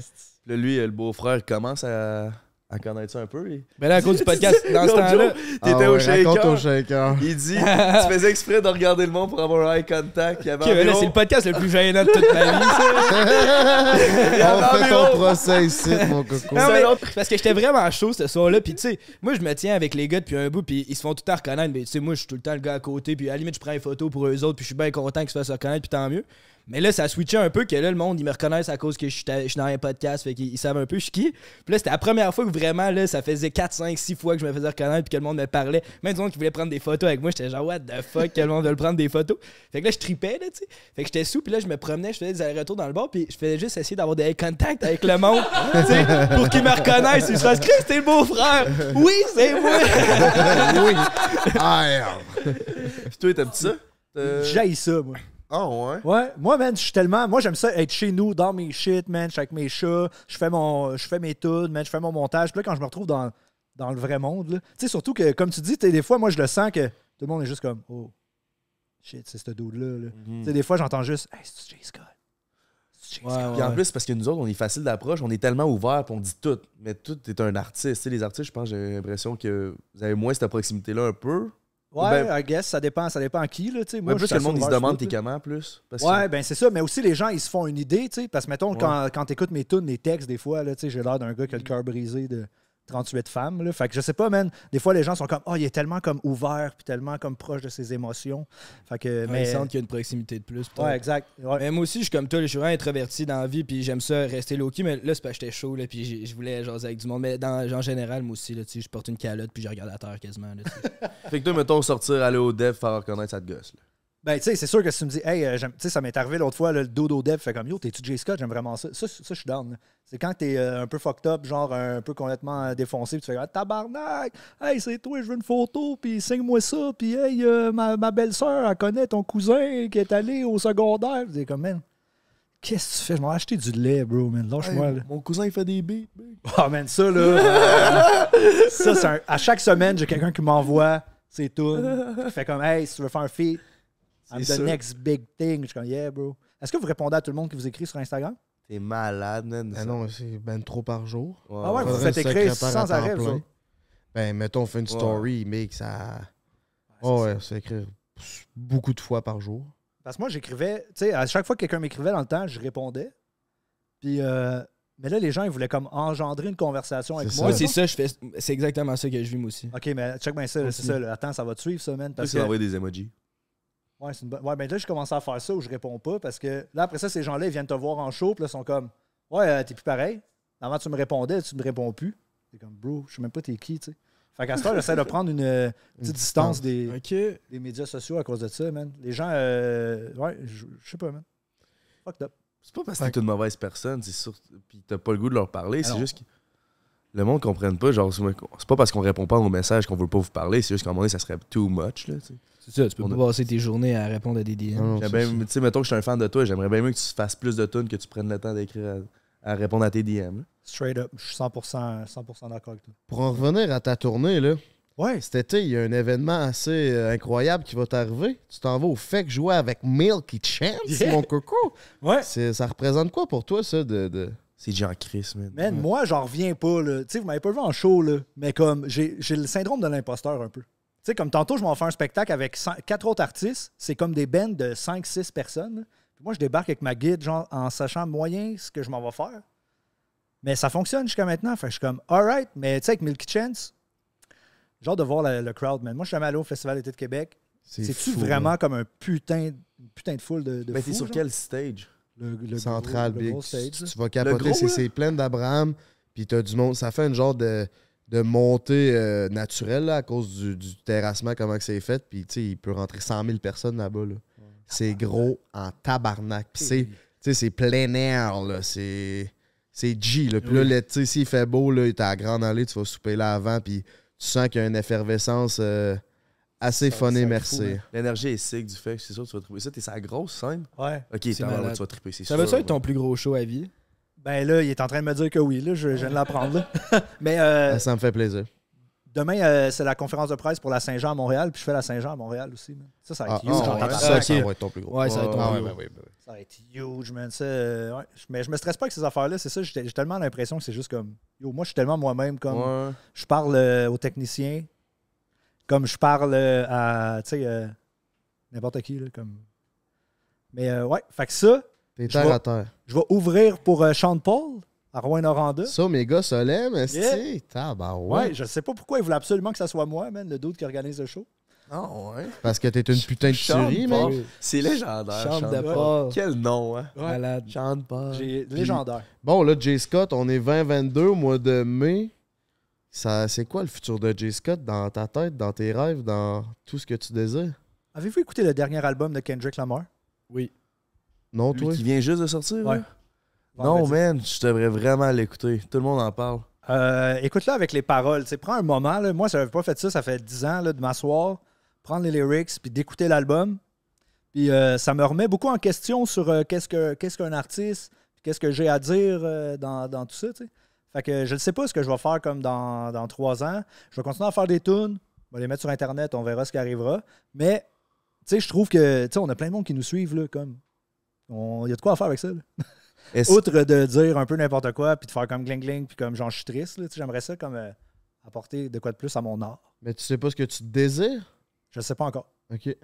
Là, lui, le beau-frère, commence à, à connaître ça un peu. Mais là, à cause du podcast, dans ce temps-là. jour, T'étais Ah au ouais, shaker. au shaker. Il dit Tu faisais exprès de regarder le monde pour avoir un eye contact. Environ- c'est le podcast le plus gênant de toute ma vie, ça. On fait ton procès ici, mon coco. Non, mais parce que j'étais vraiment chaud ce soir-là. Puis, tu sais, moi, je me tiens avec les gars depuis un bout. Puis, ils se font tout le temps reconnaître. Mais, tu sais, moi, je suis tout le temps le gars à côté. Puis, à la limite, je prends une photo pour eux autres. Puis, je suis bien content qu'ils se fassent reconnaître. Puis, tant mieux. Mais là, ça a switché un peu. Que là, le monde, ils me reconnaissent à cause que je suis je suis dans un podcast. Fait qu'ils ils savent un peu je suis qui. Puis là, c'était la première fois que vraiment, là, ça faisait 4, 5, 6 fois que je me faisais reconnaître. Puis que le monde me parlait. Même du monde qui voulait prendre des photos avec moi. J'étais genre, what the fuck, que le monde veut prendre des photos. Fait que là, je tripais, là, tu sais. Fait que j'étais sous. Puis là, je me promenais. Je faisais des allers-retours dans le bar. Puis, je faisais juste essayer d'avoir des eye contact avec le monde. tu sais, pour qu'ils me reconnaissent. Ils se fassent, Chris, t'es le beau-frère. Oui, c'est moi. oui. Ah, yeah. Puis toi, t'aimes ça? Euh, J'haïs ça, moi. Ah, ouais? Ouais, moi, man, je suis tellement. Moi, j'aime ça être chez nous, dans mes shit, man. Je suis avec mes chats, je fais, mon, je fais mes tunes, man. Je fais mon montage. Puis là, quand je me retrouve dans, dans le vrai monde. là. Tu sais, surtout que, comme tu dis, t'sais, des fois, moi, je le sens que tout le monde est juste comme, oh, shit, c'est ce dude-là. là. Mhm. Tu sais, des fois, j'entends juste, hey, c'est Jay Scott? C'est Jay Ouais, Scott? Puis en plus, parce que nous autres, on est facile d'approche, on est tellement ouvert, puis on dit tout. Mais tout est un artiste. Tu sais, les artistes, je pense, j'ai l'impression que vous avez moins cette proximité-là un peu. Ouais, Ben- I guess, ça dépend, ça dépend à qui. Là, tu sais. Moi, je plus que le monde, il se demande t'es comment plus. Parce que- Ouais, ben c'est ça. Mais aussi, les gens, ils se font une idée, tu sais. Parce que, mettons, Ouais. quand, quand t'écoutes mes tunes, mes textes, des fois, là, tu sais, j'ai l'air d'un gars qui a le cœur brisé de 38 femmes, là. Fait que je sais pas, man. Des fois, les gens sont comme, oh, il est tellement comme ouvert, puis tellement comme proche de ses émotions. Fait que, Mais mais. ils sentent qu'il y a une proximité de plus. Ouais, exact. Ouais. Mais moi aussi, je suis comme toi, je suis vraiment introverti dans la vie, puis j'aime ça rester low-key, mais là, c'est parce que j'étais chaud, là, puis je voulais jaser avec du monde. Mais dans, en général, moi aussi, là, tu sais, je porte une calotte, puis je regarde la terre quasiment. là. Fait que toi, mettons, sortir, aller au dev, faire reconnaître ça te gosse. là. Ben, tu sais, c'est sûr que si tu me dis, hey, euh, tu sais, ça m'est arrivé l'autre fois, là, le dodo dev fait comme, yo, t'es-tu Jay Scott? J'aime vraiment ça. Ça, ça, je suis down. C'est quand t'es euh, un peu fucked up, genre un peu complètement euh, défoncé, puis tu fais, ah, tabarnak, hey, c'est toi, je veux une photo, puis signe-moi ça, puis hey, euh, ma, ma belle-sœur, elle connaît ton cousin qui est allé au secondaire. T'es comme, man, qu'est-ce que tu fais? Je m'en ai acheté du lait, bro, man. Lâche-moi, là. Mon cousin, il fait des beats. Ah, man, ça, là. ça, c'est un- À chaque semaine, j'ai quelqu'un qui m'envoie ses tunes. Qui fait comme, hey, si tu veux faire un feat, I'm C'est the sûr. next big thing. Je suis comme, yeah, bro. Est-ce que vous répondez à tout le monde qui vous écrit sur Instagram? T'es malade, man. Ah non, c'est ben trop par jour. Ah ouais, vous faites écrire sans arrêt, vous plein. autres. Ben, mettons, on fait une story, mais que ça. Oh, ouais, c'est écrire beaucoup de fois par jour. Parce que moi, j'écrivais, tu sais, à chaque fois que quelqu'un m'écrivait dans le temps, je répondais. Puis, euh, mais là, les gens, ils voulaient comme engendrer une conversation avec moi. C'est ça, je fais. C'est exactement ça que je vis, moi aussi. Ok, mais check bien ça, c'est ça. là. Attends, ça va te suivre, ça, man. Parce que d'envoyer des emojis. Ouais, c'est une bonne- ouais, ben là, je commence à faire ça où je réponds pas parce que là, après ça, ces gens-là, ils viennent te voir en show, puis là, ils sont comme, ouais, euh, t'es plus pareil. Avant, tu me répondais, tu me réponds plus. C'est comme, bro, je sais même pas t'es qui, tu sais. Fait qu'à ce temps, j'essaie de prendre une, euh, petite distance des, des médias sociaux à cause de ça, man. Les gens, euh, ouais, je sais pas, man. Fucked up. C'est pas parce que t'es une mauvaise personne, c'est sûr. Puis t'as pas le goût de leur parler, Ah c'est non. juste que le monde comprenne pas. Genre, c'est pas parce qu'on répond pas à nos messages qu'on veut pas vous parler, c'est juste qu'à un moment donné, ça serait too much, là. C'est ça, tu peux On pas a- passer tes journées à répondre à des DM. Tu sais, mettons que je suis un fan de toi, j'aimerais bien mieux que tu fasses plus de tunes que tu prennes le temps d'écrire à, à répondre à tes DM. là. Straight up. Je suis 100%, 100% d'accord avec toi. Pour en revenir à ta tournée, là, Ouais. cet été, il y a un événement assez euh, incroyable qui va t'arriver. Tu t'en vas au FEC jouer avec Milky Chance, Yeah. mon coco. Ouais. Ça représente quoi pour toi, ça, de... de... C'est Jean Chris, man. Man, moi, j'en reviens pas, là. Tu sais, vous m'avez pas vu en show, là. Mais comme, j'ai j'ai le syndrome de l'imposteur un peu. Tu sais, comme tantôt, je m'en fais un spectacle avec quatre autres artistes. C'est comme des bands de 5-6 personnes. Puis moi, je débarque avec ma guide, genre, en sachant moyen ce que je m'en vais faire. Mais ça fonctionne jusqu'à maintenant. Fait que je suis comme, alright. Mais tu sais, avec Milky Chance, j'ai hâte de voir le, le crowd, man. Moi, je suis jamais allé au Festival d'été de Québec. C'est-tu fou, vraiment comme un putain, une putain de foule de, de Mais t'es sur genre? quel stage? Le, le Central, gros- Big. Tu- stage, tu, là. tu vas capoter, c'est là? c'est plein d'Abraham, puis t'as du monde. Ça fait une genre de, de montée euh, naturelle là, à cause du, du terrassement, comment que c'est fait. Puis tu sais, il peut rentrer 100 000 personnes là-bas. Là. C'est gros en tabarnak. Puis c'est, tu sais, c'est plein air, là. C'est, c'est G. Là. Puis là, le- tu sais, s'il fait beau, là, t'es à la grande allée, tu vas souper là avant, puis tu sens qu'il y a une effervescence euh, assez Ça- fun ça et va être merci. L'énergie est sick du fait que c'est sûr que tu vas triper ça. T'es sa grosse scène? Ouais. Ok, t'as tu vas triper, c'est Ça va-tu être ton plus gros show à vie? Ben là, il est en train de me dire que oui. Là, je, je viens de l'apprendre. là. Mais euh, Ah, Ça me fait plaisir. demain, euh, c'est la conférence de presse pour la Saint-Jean à Montréal. Puis je fais la Saint-Jean à Montréal aussi. man. Ça, ça va Ah, être huge. ah, ouais, tabarnak. ça, va être ton plus gros. Ouais, ça va être ton Ah, plus ouais, gros. ouais. Ça va être huge, man. Ça, euh, ouais. Je- Mais je me stresse pas avec ces affaires-là. C'est ça. J'ai j'ai tellement l'impression que c'est juste comme. Yo, moi, je suis tellement moi-même. Comme Ouais. je parle euh, aux techniciens, comme je parle euh, à. Tu sais, euh, n'importe qui. Là, comme... Mais euh, ouais, fait que ça, T'es Je terre vais- à terre. je vais ouvrir pour euh, Sean Paul à Rouen-Noranda. Ça, mes gars, Solem, est-ce Yeah. Tabarouette. Ouais, je sais pas pourquoi il voulait absolument que ça soit moi, man, le doute qui organise le show. Ah ouais. Parce que t'es une putain de tuerie, mec. C'est légendaire. Chante de Paul. Paul. Quel nom, hein? Malade. Chante. J'ai légendaire. Bon, là, Jay Scott, on est 2022 au mois de mai. Ça, c'est quoi le futur de Jay Scott dans ta tête, dans tes rêves, dans tout ce que tu désires? Avez-vous écouté le dernier album de Kendrick Lamar? Oui. Non, Lui toi? qui vient juste de sortir, Ouais. Non, man, je devrais vraiment l'écouter. Tout le monde en parle. Euh, Écoute-le avec les paroles. Tu sais, prends un moment. Là. Moi, je n'avais pas fait ça. Ça fait 10 ans là, de m'asseoir, prendre les lyrics, puis d'écouter l'album. Puis euh, ça me remet beaucoup en question sur euh, qu'est-ce que- qu'est-ce qu'un artiste, puis qu'est-ce que j'ai à dire euh, dans, dans tout ça. tu sais. Fait que je ne sais pas ce que je vais faire comme dans, dans trois ans. Je vais continuer à faire des tunes. On va les mettre sur Internet, on verra ce qui arrivera. Mais, tu sais, je trouve que, tu sais, on a plein de monde qui nous suivent, là, comme. Il y a de quoi à faire avec ça, là. Outre de dire un peu n'importe quoi, puis de faire comme gling gling, puis comme genre je suis triste, là, tu sais, j'aimerais ça comme euh, apporter de quoi de plus à mon art. Mais tu sais pas ce que tu désires? Je ne sais pas encore.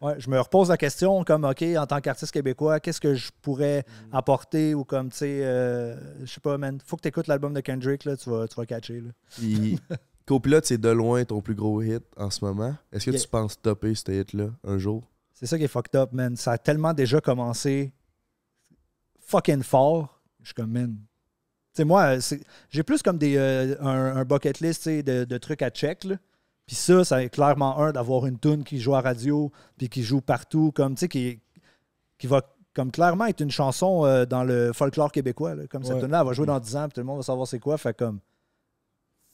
Ouais, je me repose la question comme, OK, en tant qu'artiste québécois, qu'est-ce que je pourrais Mm. apporter ou comme, tu sais, euh, je sais pas, man, faut que tu écoutes l'album de Kendrick, là, tu vas, tu vas catcher. Là. Puis, Copilote, c'est de loin ton plus gros hit en ce moment. Est-ce que Yeah. tu penses topper ce hit-là un jour? C'est ça qui est fucked up, man. Ça a tellement déjà commencé fucking fort. Je suis comme, man. Tu sais, moi, c'est- j'ai plus comme des, euh, un, un bucket list tu sais, de, de trucs à check. Là. Puis ça, ça est clairement un d'avoir une tune qui joue à radio, puis qui joue partout, comme, tu sais, qui, qui va comme clairement être une chanson euh, dans le folklore québécois. là. Comme cette tune-là, elle va jouer dans 10 ans, puis tout le monde va savoir c'est quoi. Fait comme,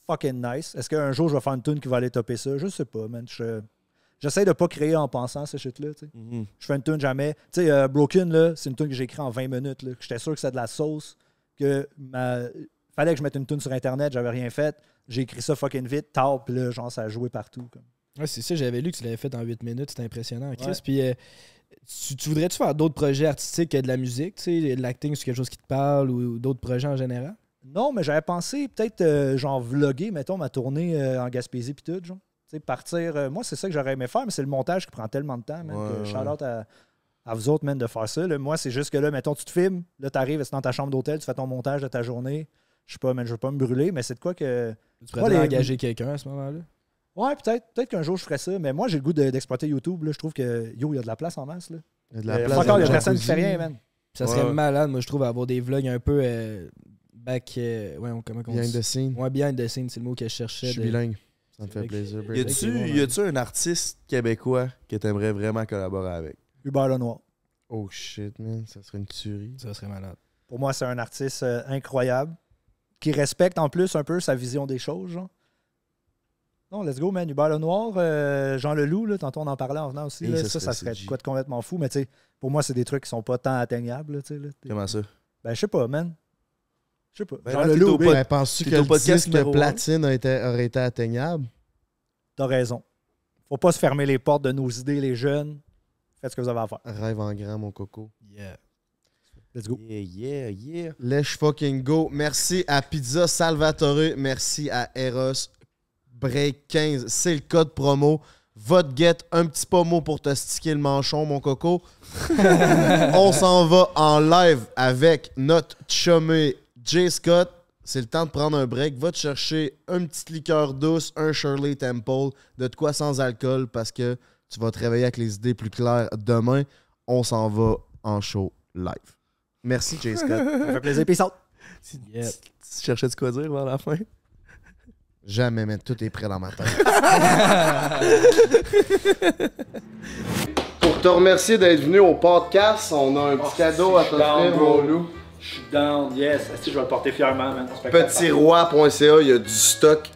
fucking nice. Est-ce qu'un jour, je vais faire une tune qui va aller topper ça? Je sais pas, man. Je- J'essaie de pas créer en pensant ce shit-là, sais. Je fais une tune jamais. Tu sais, euh, Broken, là, c'est une tune que j'ai écrite en 20 minutes. là. J'étais sûr que c'était de la sauce. Que ma... fallait que je mette une tune sur Internet, j'avais rien fait. J'ai écrit ça fucking vite, tard, puis là, genre, ça a joué partout. comme. Ouais, c'est ça, j'avais lu que tu l'avais fait en 8 minutes, c'était impressionnant, Chris. Puis, euh, tu, tu voudrais-tu faire d'autres projets artistiques que de la musique, tu sais, de l'acting, c'est quelque chose qui te parle ou, ou d'autres projets en général? Non, mais j'avais pensé peut-être, euh, genre, vlogger, mettons, ma tournée euh, en Gaspésie, puis tout, genre. Tu sais, partir. euh, moi, c'est ça que j'aurais aimé faire, mais c'est le montage qui prend tellement de temps, man. Ouais, que ouais. shout out à, à vous autres, man, de faire ça. là. Moi, c'est juste que là, mettons, tu te filmes, là, t'arrives, c'est dans ta chambre d'hôtel, tu fais ton montage de ta journée. Je sais pas, man, je veux pas me brûler, mais c'est de quoi que. Tu pourrais les- engager quelqu'un à ce moment-là? Ouais, peut-être peut qu'un jour je ferais ça, mais moi j'ai le goût de- d'exploiter YouTube. Là. Je trouve que yo, il y a de la place en masse. Là. Il y a de Euh, la place encore, il y a personne qui fait rien, man. Ça serait ouais. malade, moi, je trouve, avoir des vlogs un peu euh, back. euh, ouais, on- comment on Behind the scene. Ouais, behind the scene, c'est le mot que je Je cherchais. suis de- bilingue. Ça me fait plaisir. Y a-tu bon, y a-tu un artiste québécois que t'aimerais vraiment collaborer avec? Hubert Lenoir. Oh shit, man. Ça serait une tuerie. Ça serait malade. Pour moi, c'est un artiste euh, incroyable qui respecte en plus un peu sa vision des choses. Genre. Non, let's go, man. Hubert Lenoir, euh, Jean Leloup, là, tantôt on en parlait en venant aussi. Là. ça ça, ça serait de quoi de complètement fou, mais tu sais, pour moi, c'est des trucs qui sont pas tant atteignables. là, tu sais, là. Comment ça? Ben, je sais pas, man. Je sais pas. Ben, Jean là, t'es Leloup, au big, pod- Ben, Penses-tu que le podcast disque un? platine a été- aurait été atteignable? t'as raison. Faut pas se fermer les portes de nos idées, les jeunes. Faites ce que vous avez à faire. Rêve en grand, mon coco. Yeah. Let's go. Yeah, yeah, yeah. Let's fucking go. Merci à Pizza Salvatore. Merci à Eros. Break 15, c'est le code promo. Va te get un petit pommeau pour te sticker le manchon, mon coco. On s'en va en live avec notre chumé Jay Scott. C'est le temps de prendre un break. Va te chercher une petite liqueur douce, un Shirley Temple, de quoi sans alcool parce que tu vas te réveiller avec les idées plus claires demain. On s'en va en show live. Merci, Jay Scott. Ça fait plaisir. Peace out. Tu cherchais de quoi dire vers la fin? Jamais, mais tout est prêt dans ma tête. Pour te remercier d'être venu au podcast, on a un petit cadeau à t'offrir, mon loup. Je suis down, yes. Est-ce que je vais le porter fièrement, man? Petitsroi.ca, il y a du stock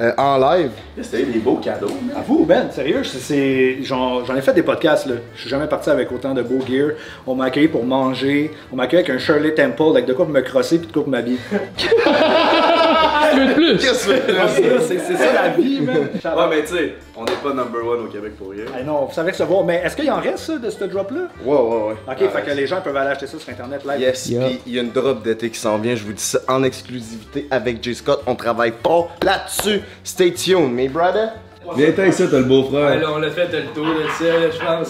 euh, en live. C'était des beaux cadeaux. À vous, Ben, sérieux, c'est- c'est, j'en, j'en ai fait des podcasts, là. Je suis jamais parti avec autant de beau gear. On m'a accueilli pour manger. On m'a accueilli avec un Shirley Temple, avec de quoi pour me crosser puis de quoi pour m'habiller. Qu'est-ce que tu c'est, c'est, c'est ça la vie, man. Ouais, mais tu sais, on n'est pas number one au Québec pour rien. Non, vous savez recevoir. Mais est-ce qu'il en reste, ça, de ce drop-là? Ouais, ouais, ouais. Ok, fait que les gens peuvent aller acheter ça sur Internet live. Yes, puis il y a une drop d'été qui s'en vient, je vous dis ça en exclusivité avec Jay Scott. On travaille pas là-dessus. Stay tuned, mes brother. Viens t'as ça, t'as le beau-frère. on l'a fait le tour de ça, je pense.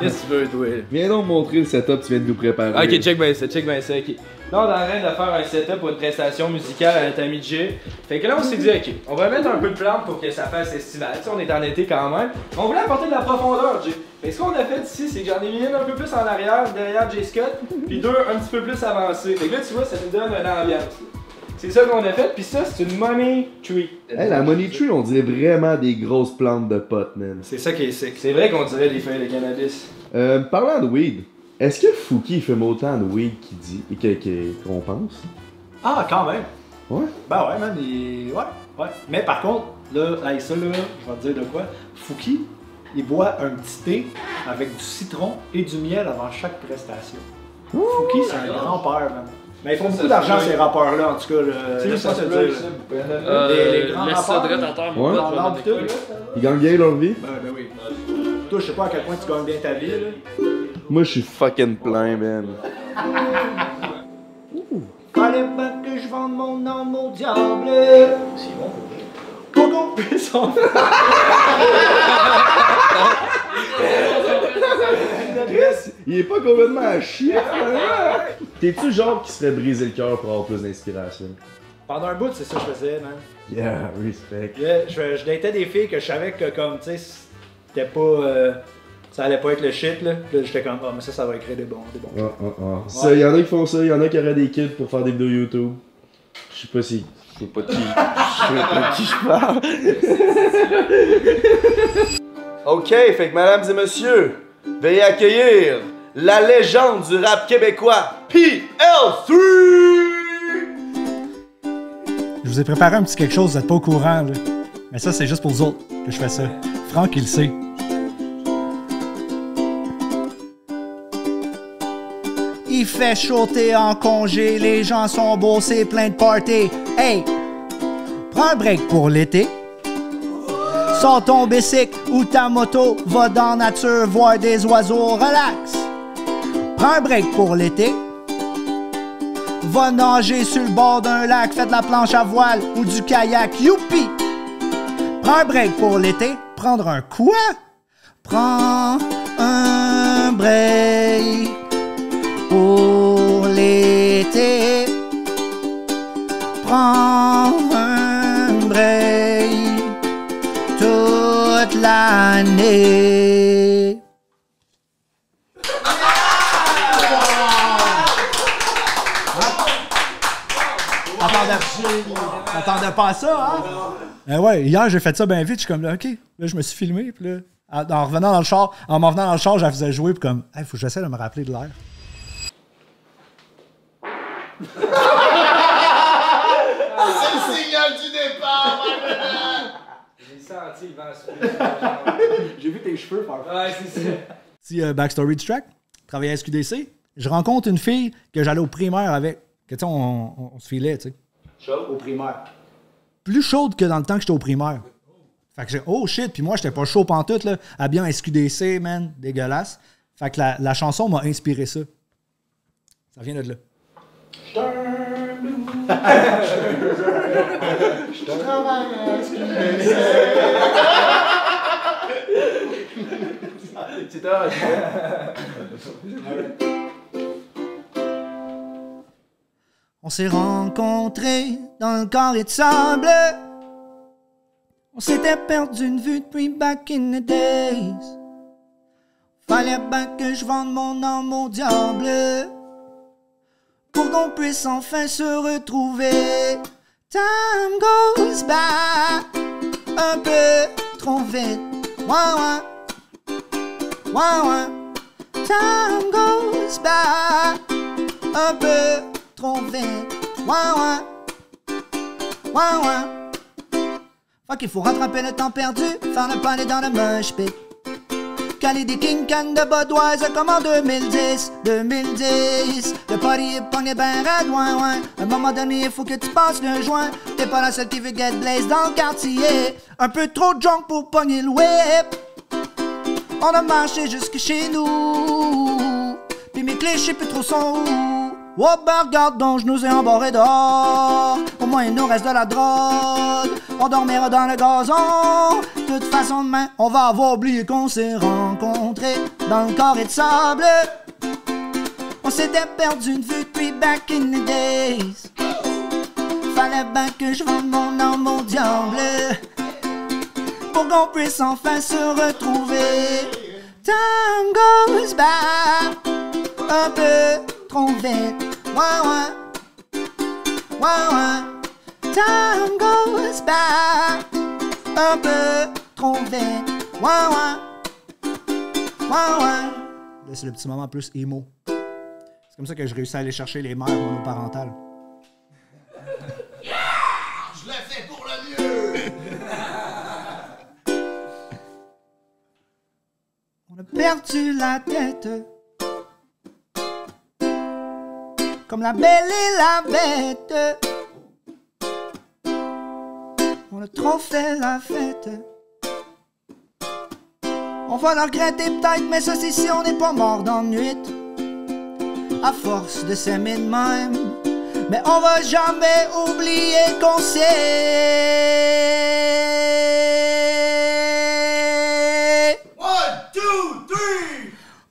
Qu'est-ce que tu veux, toi? Viens donc montrer le setup que tu viens de nous préparer. Ok, check bien ça, check bien ça. ok. Là, on est en train de faire un setup pour une prestation musicale à notre ami Jay. Fait que là, on s'est dit, ok, on va mettre un peu de plantes pour que ça fasse estival. Tu sais, on est en été quand même. On voulait apporter de la profondeur, Jay. Fait que ce qu'on a fait ici, c'est que j'en ai mis une un peu plus en arrière, derrière Jay Scott, puis deux un petit peu plus avancés. Fait que là, tu vois, ça nous donne une ambiance. C'est ça qu'on a fait, puis ça, c'est une money tree. Hey, la Money Tree, on dirait vraiment des grosses plantes de potes, man. C'est ça qui est sick. C'est vrai qu'on dirait des feuilles de cannabis. Euh, parlant de weed, est-ce que Fouki fume autant de weed qu'il dit et que- que- qu'on pense? Ah, quand même. Ouais. Ben ouais, man, il... ouais, ouais. Mais par contre, là, hey, ça, là, je vais te dire de quoi. Fouki, il boit un petit thé avec du citron et du miel avant chaque prestation. Fouki, c'est un grand-père, man. Mais ils font beaucoup d'argent, ces rappeurs-là, en tout cas. dire. là. Euh, Les- les grands laisse ça rapports. direct à terre, Ouais. mon pote, je vais Dans mettre le des tout, couilles. là. Ils gagnent bien leur vie. Ben, ben oui. Toi, je sais pas à quel point tu gagnes bien ta vie, là. Moi, je suis fucking plein, man. Fallait pas que je vende mon âme au diable. C'est bon. Pour qu'on puisse en Il est pas complètement à chier. hein? T'es-tu le genre qui se ferait briser le cœur pour avoir plus d'inspiration? Pendant un bout, c'est ça que je faisais, man. Yeah, respect. Yeah, je, je datais des filles que je savais que, comme, tu sais, c'était pas. euh, ça allait pas être le shit, là. Puis là, j'étais comme, ah, mais ça, ça va écrire des bons, des bons. Ah, ah, ah. Ça, y en a qui font ça, y en a qui auraient des kids pour faire des vidéos YouTube. Je sais pas si. Je sais pas de qui. Je sais pas de qui je parle. ok, fait que mesdames et messieurs, veuillez accueillir la légende du rap québécois, PL3! Je vous ai préparé un petit quelque chose, vous êtes pas au courant, là. Mais ça, c'est juste pour vous autres que je fais ça. Franck, il le sait. Il fait chaud, t'es en congé, les gens sont beaux, c'est plein de party. Hey, prends un break pour l'été. Sors ton bicycle ou ta moto, va dans nature voir des oiseaux, relax. Prends un break pour l'été. Va nager sur le bord d'un lac, fais de la planche à voile ou du kayak, youpi! Prends un break pour l'été. Prendre un quoi? Prends un break pour l'été. Prends un break toute l'année. T'attendais pas à ça, hein? Eh ouais, hier j'ai fait ça bien vite, je suis comme là, ok. Là, je me suis filmé, puis là, en, en revenant dans le char, en m'en venant dans le char, je la faisais jouer, puis comme, hey, faut que j'essaie de me rappeler de l'air. J'ai vu tes cheveux faire. Ouais, c'est ça. Petit euh, backstory du track, travaillais à SQDC, je rencontre une fille que j'allais au primaire avec, que tu sais, on, on- on se filait, tu sais. Au primaire. Plus chaude que dans le temps que j'étais au primaire. Fait que j'ai, oh shit, puis moi j'étais pas chaud pantoute, là, habillé en SQDC, man, dégueulasse. Fait que la, la chanson m'a inspiré ça. Ça vient de là. On s'est rencontrés dans le carré de sable. On s'était perdu une vue depuis back in the days. Fallait bien que je vende mon âme au diable. Pour qu'on puisse enfin se retrouver. Time goes by un peu trop vite. Ouais. Ouais, ouais. Time goes by un peu Ouais, ouais. Fait qu'il faut rattraper le temps perdu, faire le palais dans le mosh pit. Des King Can de Budweiser comme en 2010, 2010. Le party est pogné ben raide, ouais, ouais. À un moment donné, il faut que tu passes le joint. T'es pas la seule qui veut get blaze dans le quartier. Un peu trop drunk pour pogner le whip. On a marché jusque chez nous. Puis mes clés, je sais plus trop sont où? Oh, ben regarde je nous ai embarrés dehors. Au moins, il nous reste de la drogue. On dormira dans le gazon. De toute façon, demain, on va avoir oublié qu'on s'est rencontrés dans le carré de sable. On s'était perdu une vue depuis back in the days. Fallait bien que je vende mon âme au diable pour qu'on puisse enfin se retrouver. Time goes by un peu vite. Ouais, ouais. Ouais, ouais. Time goes by un peu trop vite. Ouais, ouais. Ouais, ouais. Là, c'est le petit moment plus emo. C'est comme ça que je réussis à aller chercher les mères monoparentales. On a perdu la tête comme la belle et la bête. On a trop fait la fête. On va le regretter peut-être, mais ça c'est si on n'est pas mort dans nuit. À force de s'aimer de même, mais on va jamais oublier qu'on s'est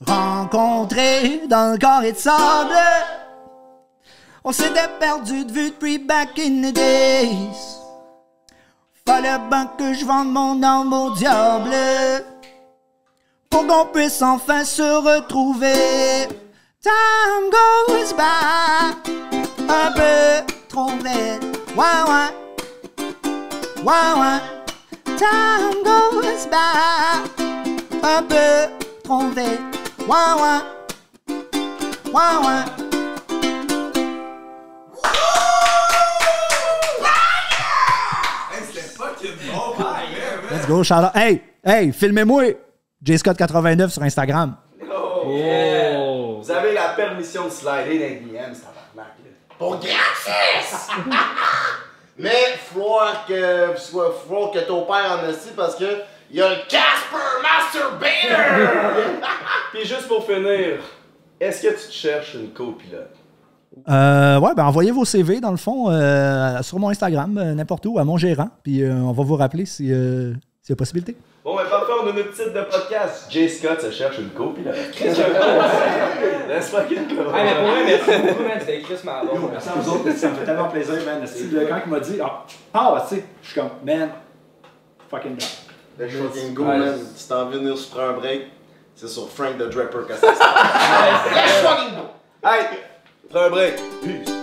rencontrés dans le carré de sable. On s'était perdu de vue depuis back in the days. Fallait bien que je vende mon âme au diable pour qu'on puisse enfin se retrouver. Time goes by un peu trop vite. Ouais, ouais. Ouais. Time goes by un peu trop vite. Ouais, ouais. Let's go, shout out. Hey, hey, filmez-moi. JScott89 sur Instagram. Vous avez la permission de slider dans les DM, c'est tabarnak. là. Pour gratis! Mais falloir que, faut falloir que ton père en esti parce que il y a le Casper Masturbator! Puis juste pour finir, est-ce que tu te cherches une copilote? Euh, ouais, ben envoyez vos CV dans le fond euh, sur mon Instagram, euh, n'importe où, à mon gérant, puis euh, on va vous rappeler si, y a possibilité. Bon, ben parfait, on a notre titre de podcast. Jay Scott se cherche une copilote. Qu'est-ce que c'est? Laisse pas qu'il Ah, mais pour vrai, merci beaucoup, man. C'était Chris Marlon. Merci à vous autres, ça me fait tellement plaisir, man. Esti, le- Quand il m'a dit, ah, ah, tu sais, je suis comme, man, fucking job. Let's fucking go, man. Si t'as envie de venir sur un break, c'est sur Frank the Draper que ça se passe. Let's fucking go! Hey! Prends un break. Peace.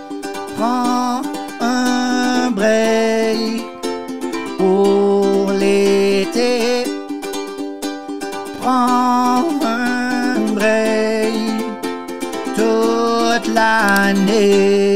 Prends un break pour Break toute l'année.